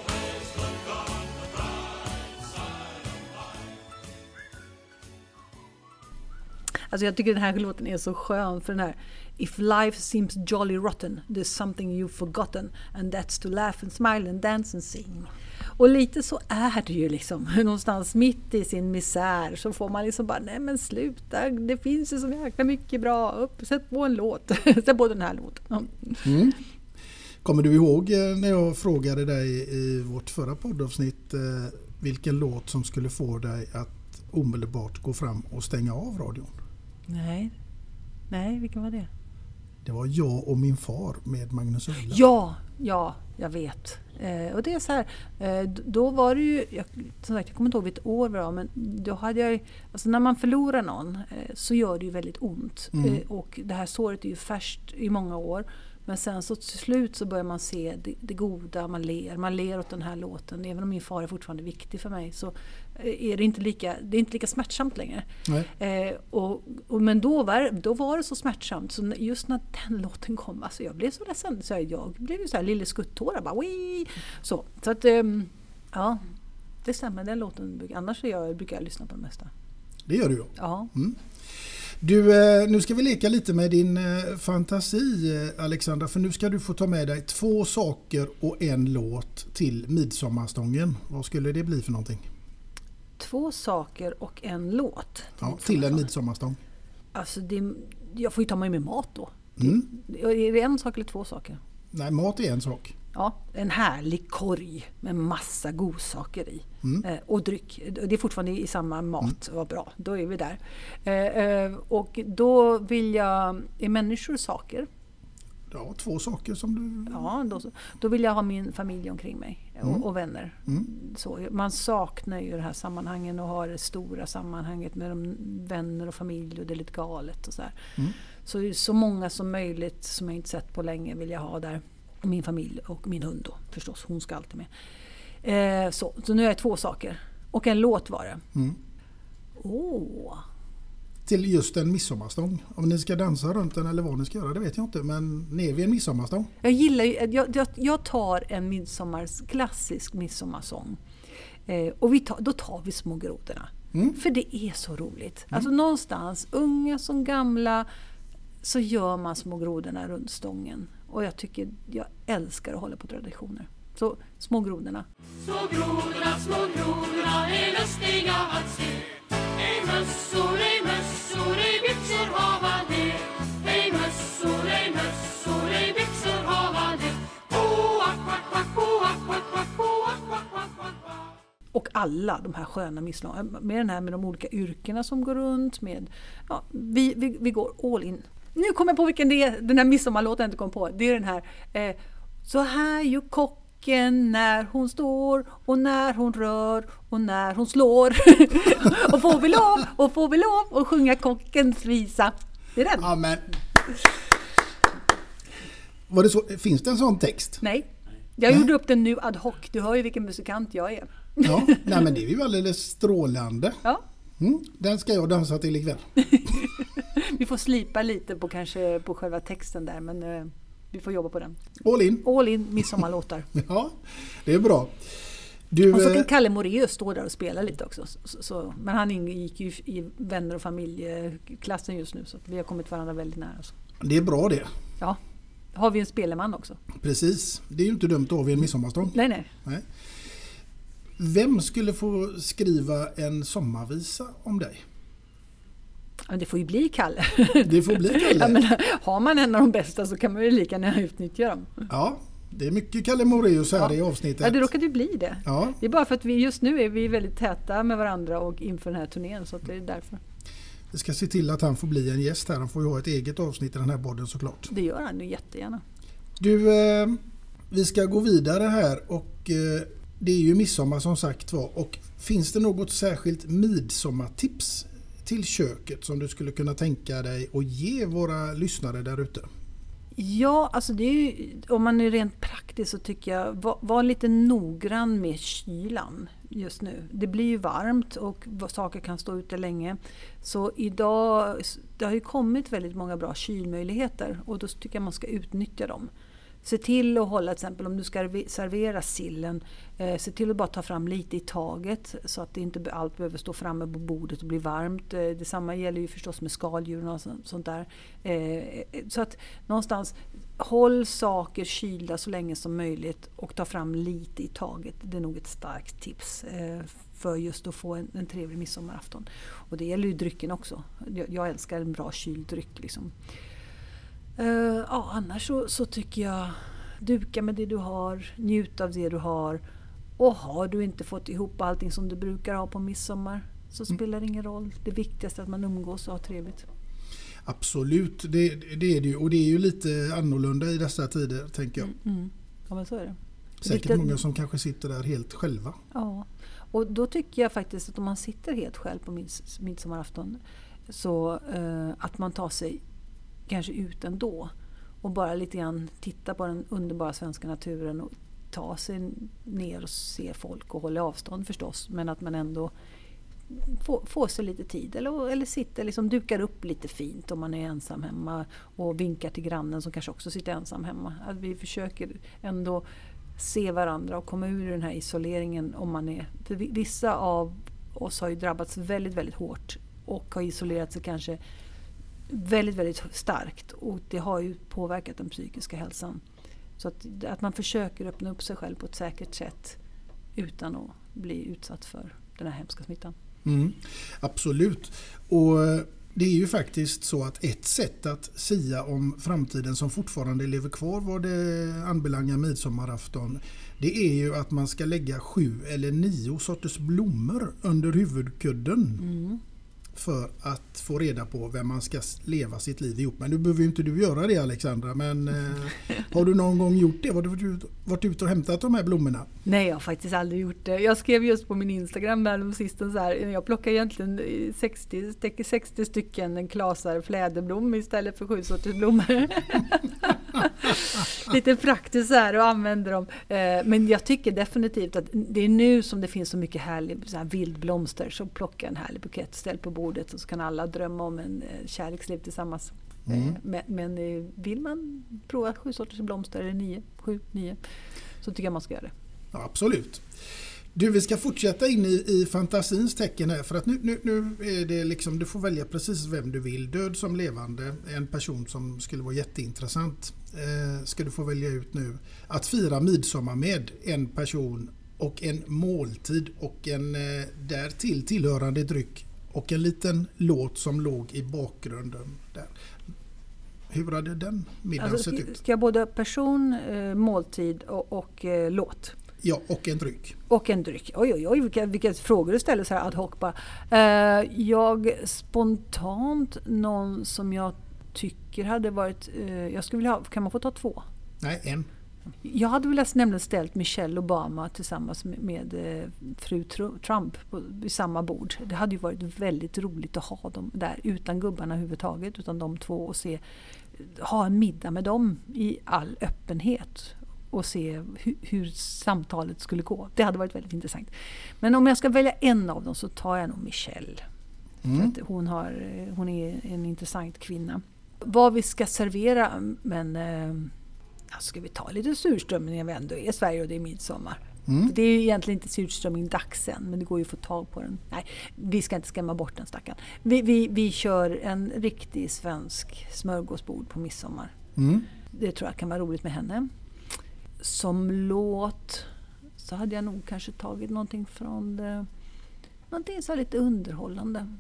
Alltså jag tycker den här låten är så skön för den här If life seems jolly rotten, there's something you've forgotten and that's to laugh and smile and dance and sing. Och lite så är det ju liksom. Någonstans mitt i sin misär så får man liksom bara, nej men sluta, det finns ju så jäkla mycket bra. Upp, sätt på en låt. sätt på den här låten. Mm. Kommer du ihåg eh, när jag frågade dig i vårt förra poddavsnitt eh, vilken låt som skulle få dig att omedelbart gå fram och stänga av radion? Nej. Nej, vilken var det? Det var jag och min far med Magnus Uggla. Ja, ja, jag vet. Eh, och det är så här, eh, då var det ju, jag, som sagt jag kommer inte ihåg vilket år det var, men då hade jag alltså när man förlorar någon eh, så gör det ju väldigt ont. Mm. Eh, och det här såret är ju färskt i många år. Men sen så till slut så börjar man se det, det goda, man ler. Man ler åt den här låten. Även om min far är fortfarande viktig för mig så eh, är det inte lika, det är inte lika smärtsamt längre. Eh, och, och, men då var, då var det så smärtsamt. Så just när den låten kom, alltså jag blev så ledsen. Så jag blev ju så här lille skuttårar. Bara, Wii! så så att, eh, ja, det stämmer. Den låten, annars är jag, brukar jag lyssna på det mesta. Det gör du. Ja. Mm. Du, eh, nu ska vi leka lite med din eh, fantasi eh, Alexandra, för nu ska du få ta med dig två saker och en låt till midsommarstången. Vad skulle det bli för någonting? Två saker och en låt. Ja, till en midsommarstång. Alltså det, jag får ju ta med mig mat då. Mm. Är det en sak eller två saker? Nej, mat är en sak. Ja, en härlig korg med massa godsaker i. Mm. Eh, och dryck. Det är fortfarande i samma mat. Vad bra, då är vi där. Eh, eh, och då vill jag... Är människor saker? Ja, två saker som du... Ja, då, då vill jag ha min familj omkring mig och, Mm. och vänner. Mm. Så, man saknar ju det här sammanhangen och har det stora sammanhanget med de vänner och familj och det är lite galet och så. Mm. Så, så många som möjligt som jag inte sett på länge vill jag ha där. Min familj och min hund då förstås, hon ska alltid med. Eh, så, så nu är jag två saker. Och en låt var det. Mm. Åh! Till just en midsommarstång. Om ni ska dansa runt den eller vad ni ska göra, det vet jag inte. Men ner vid en midsommarstång. Jag gillar ju, jag, jag, jag tar en midsommars, klassisk midsommarsång. Eh, och vi tar, då tar vi Små grodorna. Mm. För det är så roligt. Alltså någonstans, unga som gamla, så gör man Små grodorna runt stången. Och jag tycker, jag älskar att hålla på traditioner. Så Små grodorna. Små grodorna, små grodorna är lustiga att se Ej mössor, ej mössor, ej byxor hava de Ej mössor, ej mössor, ej byxor hava quack, quack, quack, quack, quack, quack, quack, quack, quack. Och alla de här sköna midsommar, med den här med de olika yrkena som går runt. Med, ja, vi, vi, vi går all in. Nu kommer jag på vilken det är, den här midsommarlåten jag inte kom på. Det är den här. Eh, så här gör kocken när hon står och när hon rör och när hon slår. och får vi lov och får vi lov att sjunga kockens visa. Det är den. Amen. Var det så, finns det en sån text? Nej. Jag gjorde upp den nu ad hoc. Du hör ju vilken musikant jag är. Ja, nej men det är ju alldeles strålande. Ja. Mm, den ska jag dansa till ikväll. Vi får slipa lite på kanske på själva texten där men eh, vi får jobba på den. All in. All in midsommarlåtar. Ja, det är bra. Du, och så kan Kalle Moraeus stå där och spela lite också. Så, så, men han ingick ju i vänner och familjeklassen just nu så vi har kommit varandra väldigt nära. Så. det är bra det. Ja, har vi en spelman också. Precis. Det är ju inte dumt att ha vid en midsommarstång. Nej, nej. Nej. Vem skulle få skriva en sommarvisa om dig? Ja, det får ju bli Kalle. Det får bli Kalle. Jag menar, har man en av de bästa så kan man ju lika gärna utnyttja dem. Ja, det är mycket Kalle Moraeus här i avsnittet. Ja, det råkade ju bli det. Ja. Det är bara för att vi just nu är vi väldigt täta med varandra och inför den här turnén så det är därför. Vi ska se till att han får bli en gäst här. Han får ju ha ett eget avsnitt i den här podden såklart. Det gör han ju jättegärna. Du, eh, vi ska gå vidare här och eh, det är ju midsommar som sagt var. Och finns det något särskilt midsommartips till köket som du skulle kunna tänka dig att ge våra lyssnare där ute? Ja, alltså det är ju, om man är rent praktisk så tycker jag, var, var lite noggrann med kylan just nu. Det blir ju varmt och saker kan stå ute länge. Så idag, det har ju kommit väldigt många bra kylmöjligheter och då tycker jag man ska utnyttja dem. Se till att hålla, till exempel om du ska servera sillen, eh, se till att bara ta fram lite i taget så att det inte allt behöver stå framme på bordet och bli varmt. Eh, detsamma gäller ju förstås med skaldjuren och sånt, sånt där. Eh, eh, så att någonstans, håll saker kylda så länge som möjligt och ta fram lite i taget. Det är nog ett starkt tips eh, för just att få en, en trevlig midsommarafton. Och det gäller ju drycken också. Jag, jag älskar en bra kyld dryck. Liksom. Uh, ja, annars så, så, tycker jag duka med det du har, njut av det du har. Och har du inte fått ihop allting som du brukar ha på midsommar så Mm. spelar det ingen roll. Det viktigaste är att man umgås och har trevligt. Absolut, det, det är det ju. Och det är ju lite annorlunda i dessa tider tänker jag. Mm. Ja, men så är det. Säkert många som kanske sitter där helt själva. Ja, och då tycker jag faktiskt att om man sitter helt själv på mids- midsommarafton så eh, att man tar sig kanske ut ändå och bara lite grann titta på den underbara svenska naturen och ta sig ner och se folk och hålla avstånd förstås. Men att man ändå får, får sig lite tid eller, eller sitter, liksom dukar upp lite fint om man är ensam hemma och vinkar till grannen som kanske också sitter ensam hemma. Att vi försöker ändå se varandra och komma ur den här isoleringen om man är... För vissa av oss har ju drabbats väldigt, väldigt hårt och har isolerat sig kanske väldigt, väldigt starkt och det har ju påverkat den psykiska hälsan. Så att, att man försöker öppna upp sig själv på ett säkert sätt utan att bli utsatt för den här hemska smittan. Mm, absolut. Och det är ju faktiskt så att ett sätt att sia om framtiden som fortfarande lever kvar vad det anbelangar midsommarafton det är ju att man ska lägga sju eller nio sorters blommor under huvudkudden. Mm. För att få reda på vem man ska leva sitt liv ihop med. Nu behöver ju inte du göra det Alexandra men eh, har du någon gång gjort det? Har du varit ut, varit ute och hämtat de här blommorna? Nej, jag har faktiskt aldrig gjort det. Jag skrev just på min Instagram häromsistens så här, jag plockar egentligen 60, 60 stycken klasar fläderblom istället för sju sorters blommor. Lite praktiskt här och använder dem. Eh, men jag tycker definitivt att det är nu som det finns så mycket härlig så här vildblomster. Så plocka en härlig bukett, ställ på bordet och så kan alla drömma om en eh, kärleksliv tillsammans. Mm. Eh, Men, men eh, vill man prova sju sorters blomster, eller nio, sju, nio, så tycker jag man ska göra det. Ja, absolut. Du, vi ska fortsätta in i, i fantasins tecken här för att nu, nu, nu är det liksom, du får välja precis vem du vill. Död som levande, en person som skulle vara jätteintressant. Eh, ska du få välja ut nu. Att fira midsommar med en person och en måltid och en eh, därtill tillhörande dryck och en liten låt som låg i bakgrunden. där. Hur hade den middagen Alltså, sett ut? ska jag både person, eh, måltid och, och eh, låt? Ja, och en dryck. Och en dryck. Oj, oj, oj, vilka, vilka frågor du ställer så här ad hoc bara. Eh, jag spontant, någon som jag tycker hade varit... Eh, jag skulle vilja ha, kan man få ta två? Nej, en. Jag hade velat nämligen ställt Michelle Obama tillsammans med, eh, fru Tru- Trump vid samma bord. Det hade ju varit väldigt roligt att ha dem där utan gubbarna överhuvudtaget. Utan de två och se, ha en middag med dem i all öppenhet. Och se hu, hur samtalet skulle gå. Det hade varit väldigt intressant. Men om jag ska välja en av dem så tar jag nog Michelle. Mm. Hon, har, eh, hon är en intressant kvinna. Vad vi ska servera, men eh, ja, ska vi ta lite surströmming när vi ändå är i Sverige och det är midsommar. Mm. Det är ju egentligen inte surströmming dags än, men det går ju att få tag på den. Nej, vi ska inte skrämma bort den stackaren. Vi, vi, vi kör en riktig svensk smörgåsbord på midsommar. Mm. Det tror jag kan vara roligt med henne. Som låt så hade jag nog kanske tagit någonting från det, någonting så lite underhållande.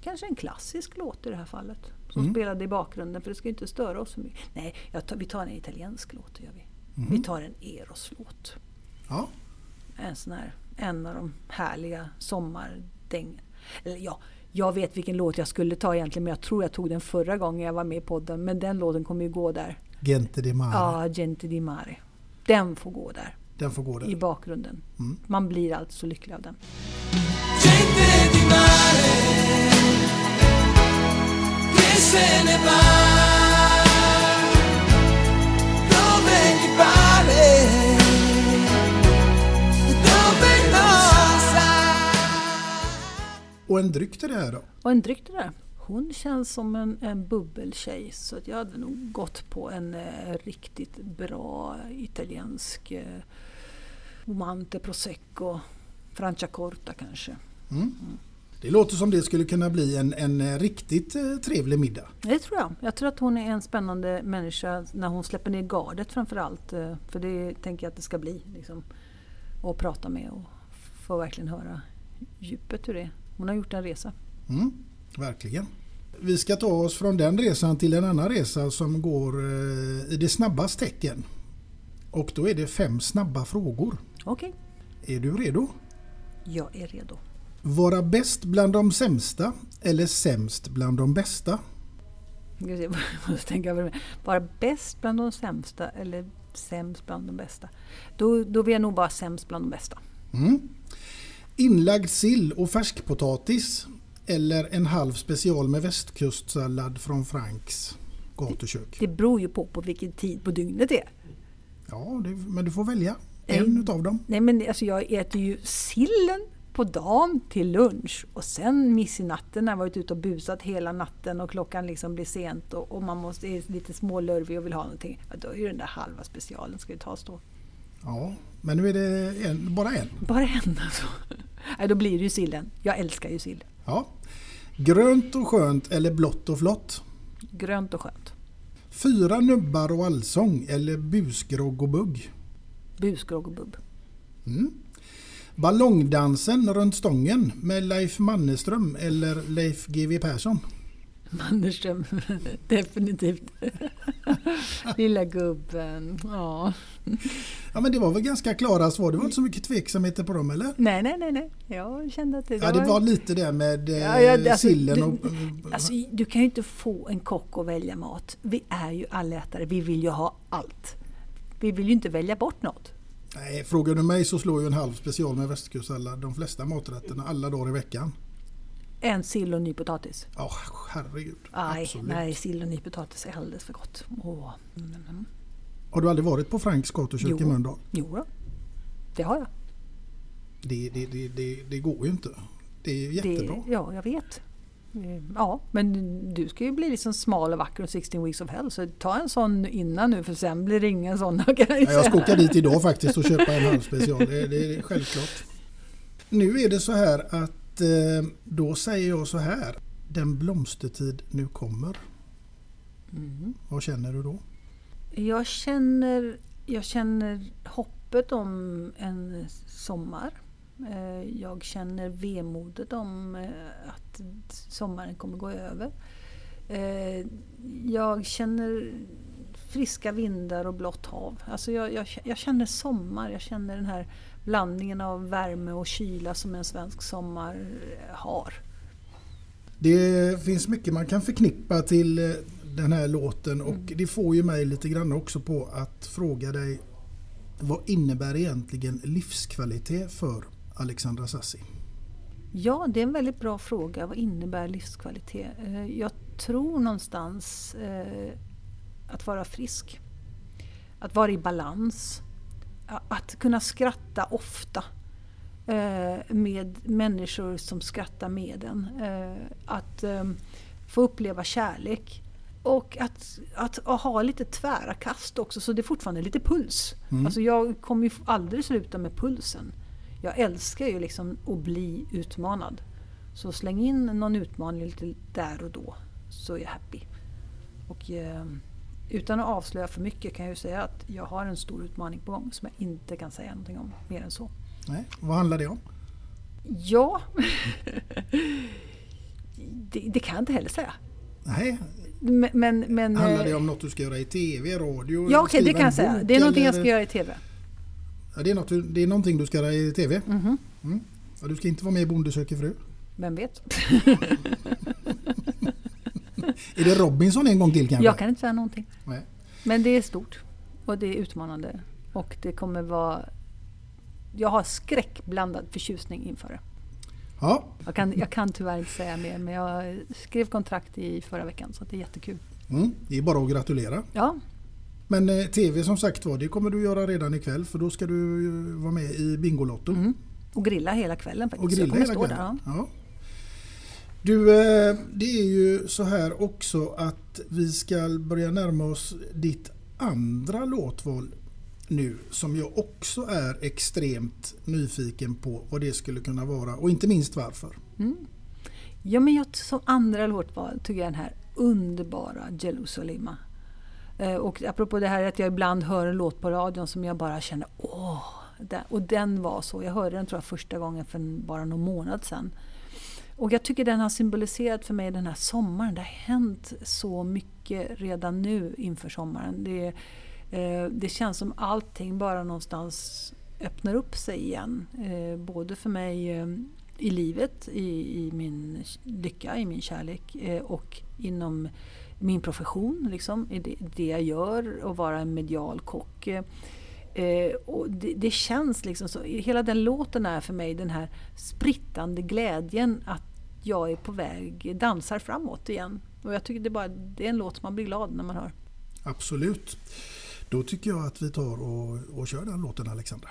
Kanske en klassisk låt i det här fallet. Som Mm. spelade i bakgrunden för det ska ju inte störa oss för mycket. Nej, jag tar, vi tar en italiensk låt. Gör vi. Mhm. vi tar en Eros-låt. Ja. En sån här, en av de härliga sommardäng... Eller ja, jag vet vilken låt jag skulle ta egentligen men jag tror jag tog den förra gången jag var med i podden. Men den låten kommer ju gå där. Gente di mare. Ja, Gente di Mare. Den får gå där. Den får gå där. I bakgrunden. Mm. Man blir alltså så lycklig av den. Gente di mare se ne va dove gli pare, dove non sa. Och en dryck till det här då? Och en dryck det där. Hon känns som en, en bubbeltjej så att jag hade nog gått på en eh, riktigt bra italiensk eh, Monte Prosecco, Franciacorta kanske. Mm. Det låter som det skulle kunna bli en, en eh, riktigt eh, trevlig middag. Det tror jag. Jag tror att hon är en spännande människa när hon släpper ner gardet framförallt. eh, För det tänker jag att det ska bli. Liksom, att prata med och få verkligen höra djupet ur det. Hon har gjort en resa. Mm, verkligen. Vi ska ta oss från den resan till en annan resa som går i det snabbas tecken. Och då är det fem snabba frågor. Okej, Är du redo? jag är redo. Vara bäst bland de sämsta eller sämst bland de bästa? Jag måste tänka över det. Vara bäst bland de sämsta eller sämst bland de bästa? Då, då vill jag nog vara sämst bland de bästa. Mm. Inlagd sill och färskpotatis eller en halv special med västkustsallad från Franks? gatukök. Det beror ju på på vilken tid på dygnet det är. Ja, det, men du får välja en utav dem. Nej men alltså jag äter ju sillen på dagen till lunch och sen miss i natten när jag varit ute och busat hela natten och klockan liksom blir sent och, och man måste, är lite smålurvig och vill ha någonting. Ja, då är ju den där halva specialen ska ju tas då. Ja, men nu är det en, bara en. Bara en alltså. Nej, då blir det ju sillen. Jag älskar ju sill. Ja. Grönt och skönt eller blått och flott? Grönt och skönt. Fyra nubbar och allsång eller busgrogg och bugg? Busgrogg och bubb. Mm. Ballongdansen runt stången med Leif Mannerström eller Leif GW Persson? Mannerström, definitivt. Lilla gubben. Ja. Ja men det var väl ganska klara svar. Det var inte så mycket tveksamheter på dem eller? Nej, nej, nej, nej. Jag kände att det, Ja det var lite det med eh, Ja, ja, alltså, sillen du, och... Alltså, du kan ju inte få en kock att välja mat. Vi är ju allätare, vi vill ju ha allt. Vi vill ju inte välja bort något. Nej, frågar du mig så slår ju en halv special med västkustsallad de flesta maträtterna alla dagar i veckan. En sill och nypotatis. Ja, herregud. Nej, Absolut. nej, sill och nypotatis är alldeles för gott. Åh. Mm. Har du aldrig varit på Franks gatukök i. Mölndal? Jo det har jag. Det, det, det, det, det går ju inte. Det är jättebra. Det, ja, jag vet. Ja, men du ska ju bli liksom smal och vacker och 16 weeks of hell. Så ta en sån innan nu för sen blir det ingen sån. jag Ja, jag ska åka dit idag faktiskt och köpa en halv special. Det, det är självklart. Nu är det så här att eh, då säger jag så här. Den blomstertid nu kommer. Mm. Vad känner du då? Jag känner, jag känner hoppet om en sommar. Eh, Jag känner vemodet om eh, att sommaren kommer gå över. Eh, Jag känner friska vindar och blått hav. Alltså jag, jag, jag känner sommar, jag känner den här blandningen av värme och kyla som en svensk sommar har. Det finns mycket man kan förknippa till den här låten och Mm. det får ju mig lite grann också på att fråga dig vad innebär egentligen livskvalitet för Alexandra Sassi? Ja, det är en väldigt bra fråga. Vad innebär livskvalitet? Eh, Jag tror någonstans eh, att vara frisk. Att vara i balans. Att kunna skratta ofta eh, med människor som skrattar med en. Att eh, få uppleva kärlek. Och att, att ha lite tvära kast också så det är fortfarande lite puls. Mm. Alltså jag kommer ju aldrig sluta med pulsen. Jag älskar ju liksom att bli utmanad. Så släng in någon utmaning lite där och då så är jag happy. Och eh, utan att avslöja för mycket kan jag ju säga att jag har en stor utmaning på gång som jag inte kan säga någonting om mer än så. Nej, vad handlar det om? Ja, det, det kan jag inte heller säga. Nej, Men, men, men, handlar det eh, om något du ska göra i TV, radio? Ja, okej, det skriva kan jag säga. Det är någonting jag ska göra i TV. Ja, det, är något, det är någonting du ska göra i TV? Mhm. Mm. Ja, du ska inte vara med i Bonde söker fru? Vem vet? Är det Robinson en gång till kanske? Jag kan inte säga någonting. Nej. Men det är stort och det är utmanande. Och det kommer vara... Jag har skräckblandad förtjusning inför det. Ja, Jag kan, jag kan tyvärr inte säga mer men jag skrev kontrakt i förra veckan så det är jättekul. mm, det är bara att gratulera. Ja, Men eh, TV som sagt var, det kommer du göra redan ikväll för då ska du vara med i Bingolotto. och grilla hela kvällen faktiskt. Och grilla hela stå där. kvällen. Ja. Ja. Du, eh, det är ju så här också att vi ska börja närma oss ditt andra låtval nu som jag också är extremt nyfiken på vad det skulle kunna vara och inte minst varför. Mm. Ja, men jag, som andra låtval tog jag den här underbara Jerusalema. Eh, och apropå det här att jag ibland hör en låt på radion som jag bara känner åh. Och den var så. Jag hörde den tror jag första gången för bara någon månad sedan. Och jag tycker den har symboliserat för mig den här sommaren. Det har hänt så mycket redan nu inför sommaren. Det, eh, det känns som allting bara någonstans öppnar upp sig igen. Eh, både för mig eh, i livet, i, i min lycka, i min kärlek eh, och inom min profession, liksom, i det, det jag gör och vara en medial kock. Eh, och det, det känns liksom så, hela den låten är för mig den här sprittande glädjen att jag är på väg, dansar framåt igen. Och jag tycker det är, bara, det är en låt som man blir glad när man hör. Absolut. Då tycker jag att vi tar och, och kör den låten Alexandra.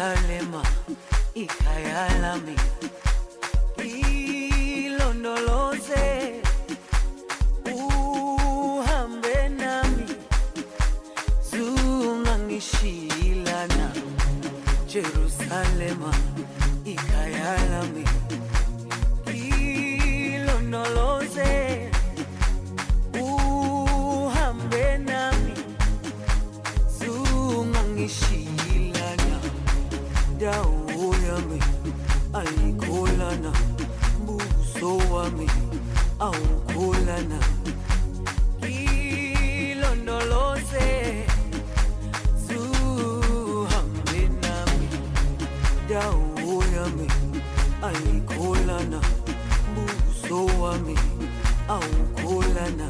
ikalema ikayalami. Ilondoloze uhambe nami. Zungangishilana jerusalema ikayalami. Dawo yami ayikholana buso wami awukholana ilondoloze zuhambe nami dawo yami ayikholana buso wami awukholana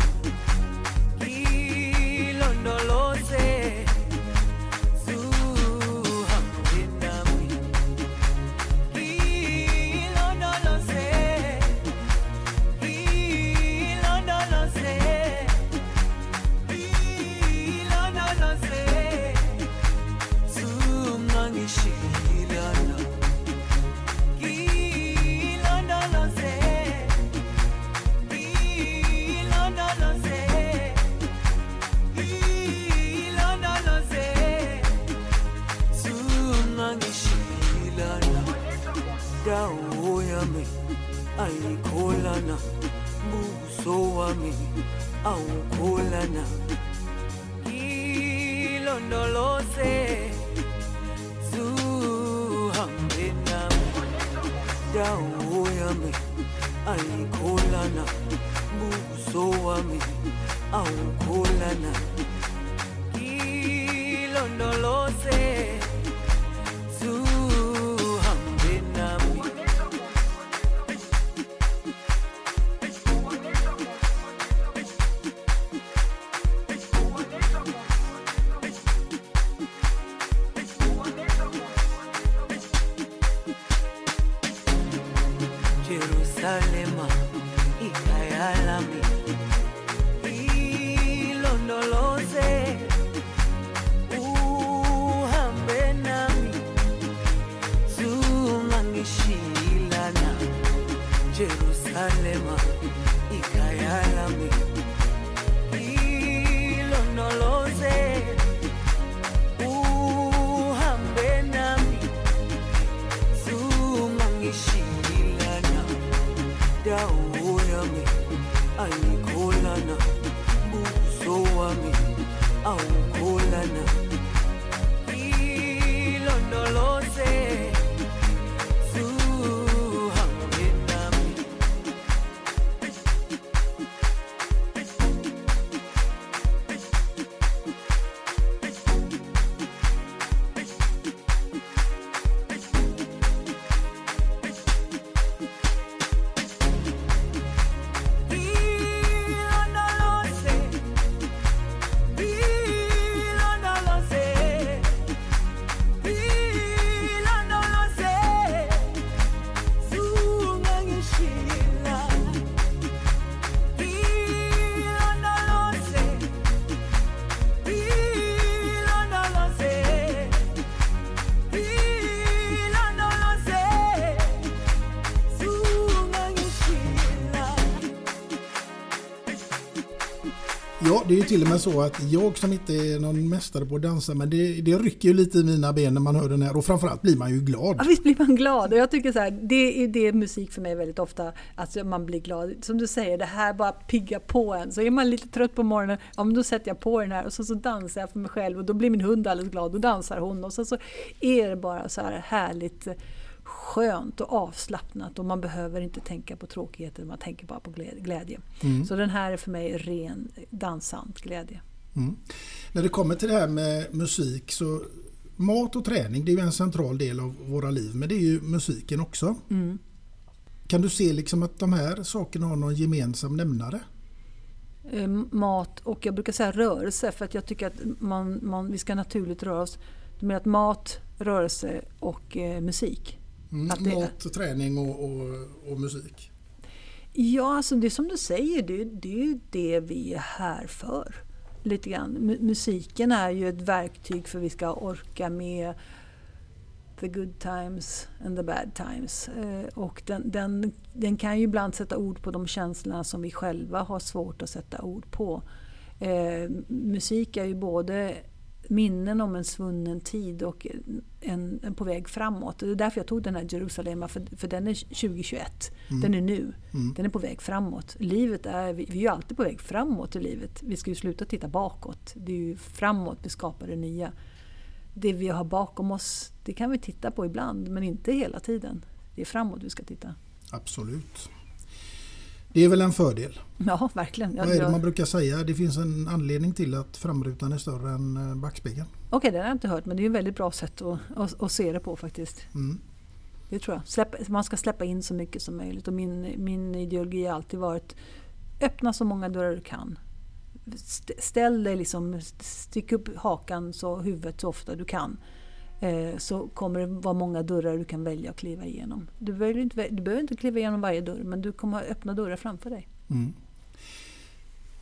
ju till och med så att jag som inte är någon mästare på att dansa, men det, det rycker ju lite i mina ben när man hör den här och framförallt blir man ju glad. Ja, visst blir man glad. Och jag tycker så här, det är det musik för mig väldigt ofta. Alltså man blir glad. Som du säger, det här bara piggar på en. Så är man lite trött på morgonen, ja men då sätter jag på den här och så, så dansar jag för mig själv och då blir min hund alldeles glad. Då dansar hon och så, så är det bara så här härligt skönt och avslappnat och man behöver inte tänka på tråkigheter, man tänker bara på glä- glädje. Mm. Så den här är för mig ren dansant glädje. Mm. När det kommer till det här med musik så mat och träning det är ju en central del av våra liv men det är ju musiken också. Mm. Kan du se liksom att de här sakerna har någon gemensam nämnare? Eh, mat och jag brukar säga rörelse för att jag tycker att man, man, vi ska naturligt röra oss. Med att mat, rörelse och eh, musik. Mm, Att det- mat, träning och, och, och musik. Ja, alltså det som du säger, det, det är ju det vi är här för. Lite grann. Mu- musiken är ju ett verktyg för att vi ska orka med the good times and the bad times. Eh, och den, den, den kan ju ibland sätta ord på de känslorna som vi själva har svårt att sätta ord på. Eh, musik är ju både minnen om en svunnen tid och en, en på väg framåt. Det är därför jag tog den här Jerusalem, för, för den är 2021. Mm. Den är nu. Mm. Den är på väg framåt. Livet är, vi, vi är ju alltid på väg framåt i livet. Vi ska ju sluta titta bakåt. Det är ju framåt vi skapar det nya. Det vi har bakom oss, det kan vi titta på ibland, men inte hela tiden. Det är framåt vi ska titta. Absolut. Det är väl en fördel. Ja, verkligen. Vad är det man brukar säga? Det finns en anledning till att framrutan är större än eh, backspegeln. Okej, det har jag inte hört, men det är ett väldigt bra sätt att, att, att se det på faktiskt. Mm. Det tror jag. Släpp, man ska släppa in så mycket som möjligt. Och min, min ideologi har alltid varit öppna så många dörrar du kan. St- Ställ dig liksom, stick upp hakan så huvudet så ofta du kan. Eh, så kommer det vara många dörrar du kan välja att kliva igenom. Du behöver, inte, du behöver inte kliva igenom varje dörr, men du kommer ha öppna dörrar framför dig. Mm.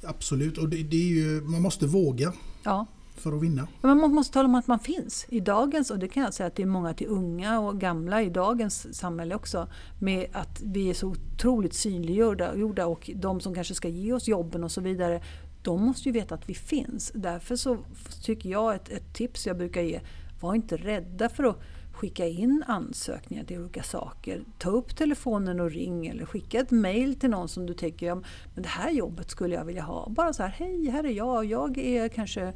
Absolut, och det, det är ju, man måste våga Ja. för att vinna. Men man måste tala om att man finns. I dagens, och det kan jag säga att det är många till unga och gamla i dagens samhälle också, med att vi är så otroligt synliggjorda gjorda och de som kanske ska ge oss jobben och så vidare, de måste ju veta att vi finns. Därför så tycker jag ett, ett tips jag brukar ge, var inte rädda för att skicka in ansökningar till olika saker. Ta upp telefonen och ring eller skicka ett mail till någon som du tänker, ja, men det här jobbet skulle jag vilja ha. Bara så här, hej här är jag, jag är kanske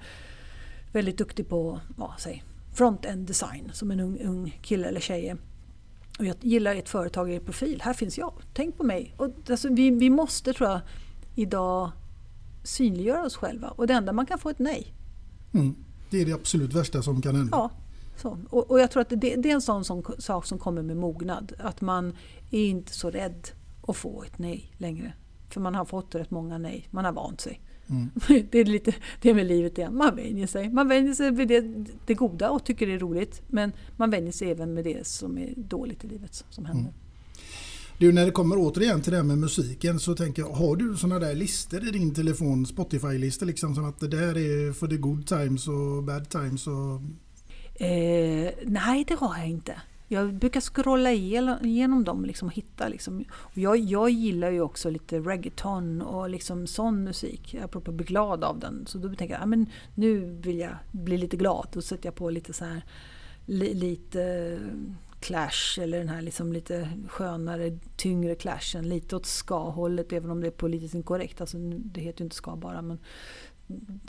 väldigt duktig på ja, säg, front-end design som en ung, ung kille eller tjej är. Och jag gillar ett företag i er profil. Här finns jag. Tänk på mig. Och, alltså, vi, vi måste, tror jag, idag synliggöra oss själva. Och det enda man kan få är ett nej. Mm. Det är det absolut värsta som kan hända. Ja, så. Och, och jag tror att det, det är en sån, sån sak som kommer med mognad. Att man är inte så rädd att få ett nej längre. För man har fått rätt många nej. Man har vant sig. Mm. Det är lite det med livet igen. Man vänjer sig. Man vänjer sig vid det, det goda och tycker det är roligt. Men man vänjer sig även med det som är dåligt i livet som händer. Du, när det kommer återigen till det här med musiken så tänker jag, har du sådana där listor i din telefon, Spotify-listor liksom som att det där är för the good times och bad times och... Eh, nej, det har jag inte. Jag brukar scrolla igenom dem liksom och hitta. Liksom. Och jag, jag gillar ju också lite reggaeton och liksom sån musik. Apropå att bli glad av den. Så då tänker jag, att nu vill jag bli lite glad. Då sätter jag på lite så här li, lite Clash eller den här liksom lite skönare, tyngre clashen. Lite åt ska-hållet även om det är politiskt inkorrekt. Alltså, det heter ju inte ska bara men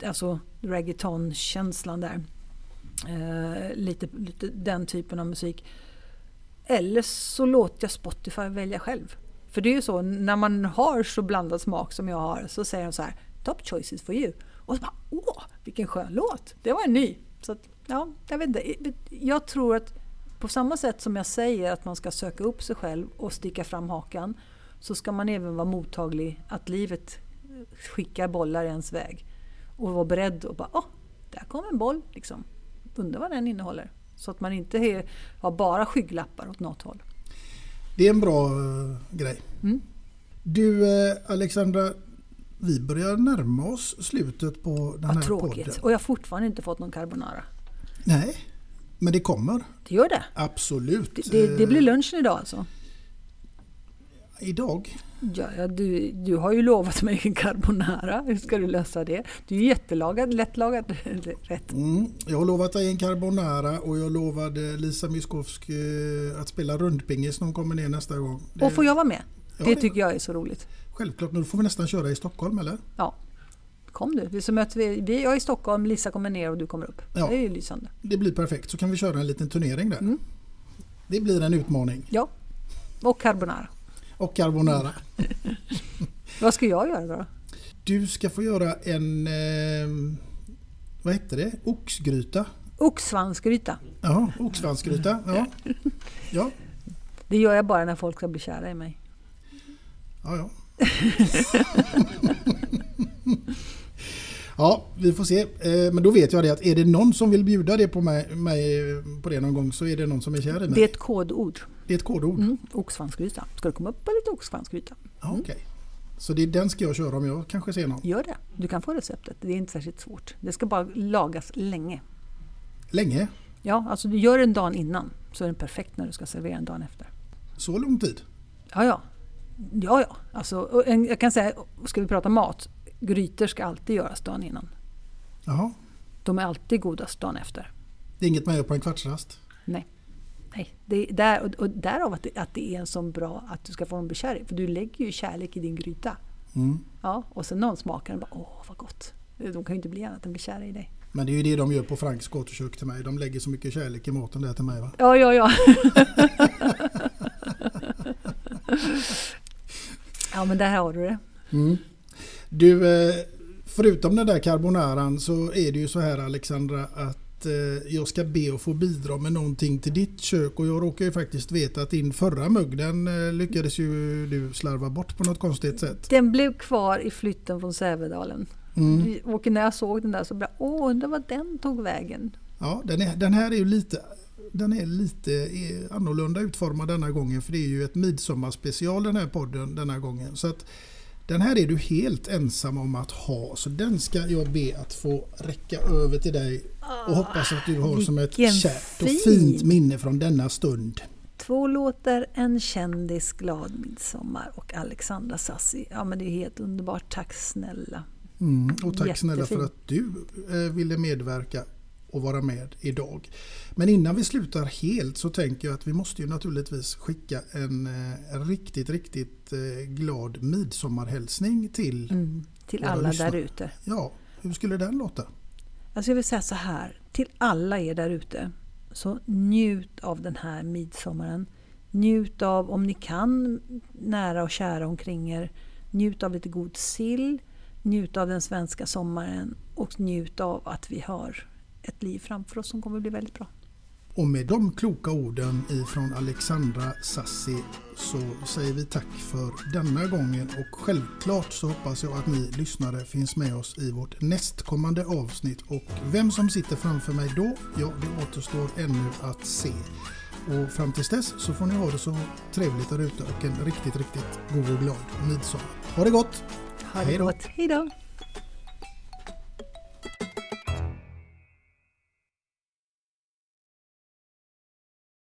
alltså reggaeton-känslan där. Eh, lite, lite den typen av musik. Eller så låter jag Spotify välja själv. För det är ju så, när man har så blandad smak som jag har så säger de så här Top choices for you. Och så bara åh, vilken skön låt! Det var en ny. Så att, ja, jag vet inte. Jag tror att på samma sätt som jag säger att man ska söka upp sig själv och sticka fram hakan så ska man även vara mottaglig att livet skickar bollar i ens väg. Och vara beredd och bara åh, där kom en boll. Liksom. Undrar vad den innehåller. Så att man inte är, har bara skygglappar åt något håll. Det är en bra eh, grej. Mm. Du eh, Alexandra, vi börjar närma oss slutet på den här Vad tråkigt. podden. Och jag har fortfarande inte fått någon carbonara. Nej, men det kommer. Det gör det? Absolut. Det, det blir Eh, lunchen idag alltså? Idag? Ja, ja, du, du har ju lovat mig en carbonara. Hur ska du lösa det? Du är ju jättelagad, lättlagad rätt. Mm, jag har lovat dig en carbonara och jag lovade Lisa Miskovsk eh, att spela rundpingis när hon kommer ner nästa gång. Det- Och får jag vara med? Ja, det det- tycker jag är så roligt. Självklart, nu får vi nästan köra i Stockholm eller? Ja. Kom du. Så möter vi, vi, jag är i Stockholm, Lisa kommer ner och du kommer upp. Ja. Det är ju lysande. Det blir perfekt, så kan vi köra en liten turnering där. Det blir en utmaning. Ja. Och carbonara. Och carbonara. Vad ska jag göra då? Du ska få göra en, eh, vad hette det? Oxgryta? Oxsvansgryta. Ja, oxsvansgryta. Ja. ja. Det gör jag bara när folk ska bli kära i mig. Ja, ja. ja, vi får se. Eh, Men då vet jag det att är det någon som vill bjuda det på mig, mig på det någon gång så är det någon som är kär i mig. Det är ett kodord. Det är ett kodord? Mm, oxsvansgryta. Ska det komma upp på lite oxsvansgryta? Ja, Okej. Så det är den ska jag köra om jag kanske ser någon. Gör det. Du kan få receptet. Det är inte särskilt svårt. Det ska bara lagas länge. Länge? Ja, alltså du gör den dagen innan så är den perfekt när du ska servera den dagen efter. Så lång tid? Ja, ja. Ja, ja. Alltså, en, jag kan säga, ska vi prata mat, grytor ska alltid göras dagen innan. Jaha. De är alltid godast dagen efter. Det är inget man gör på en kvartsrast? Nej. Nej. Det är där, och, och därav att det, att det är en sån bra att du ska få dem bli kär. För du lägger ju kärlek i din gryta. Mm. Ja, och sen någon smakar den bara åh vad gott. De kan ju inte bli annat än bli kära i dig. Men det är ju det de gör på Franks gatukök till mig. De lägger så mycket kärlek i maten där till mig va? Ja, ja, ja. ja, men där har du det. Mm. Du, eh, förutom den där carbonaran så är det ju så här Alexandra att eh, jag ska be att få bidra med någonting till ditt kök och jag råkar ju faktiskt veta att din förra mugg den eh, lyckades ju du slarva bort på något konstigt sätt. Den blev kvar i flytten från Sävedalen. Mm. Och när jag såg den där så blev jag, åh, undrar vad den tog vägen. Ja, den, är, den här är ju lite den är lite annorlunda utformad denna gången för det är ju ett midsommarspecial den här podden denna gången. Så att den här är du helt ensam om att ha så den ska jag be att få räcka över till dig och hoppas att du har som ett kärt och fin. fint minne från denna stund. Två låtar, en kändis, glad midsommar och Alexandra Sassi. Ja men det är helt underbart, tack snälla. Mm, och tack snälla för Jättefint. att du eh, ville medverka och vara med idag. Men innan vi slutar helt så tänker jag att vi måste ju naturligtvis skicka en eh, riktigt, riktigt eh, glad midsommarhälsning till Mm, till alla där ute. Ja, hur skulle den låta? Alltså jag vill säga så här, till alla er där ute. Så njut av den här midsommaren. Njut av, om ni kan, nära och kära omkring er. Njut av lite god sill. Njut av den svenska sommaren. Och njut av att vi har ett liv framför oss som kommer att bli väldigt bra. Och med de kloka orden ifrån Alexandra Sassi så säger vi tack för denna gången och självklart så hoppas jag att ni lyssnare finns med oss i vårt nästkommande avsnitt och vem som sitter framför mig då, ja det återstår ännu att se. Och fram tills dess så får ni ha det så trevligt där ute och en riktigt, riktigt god och glad midsommar. Ha det gott! Ha det gott, hejdå!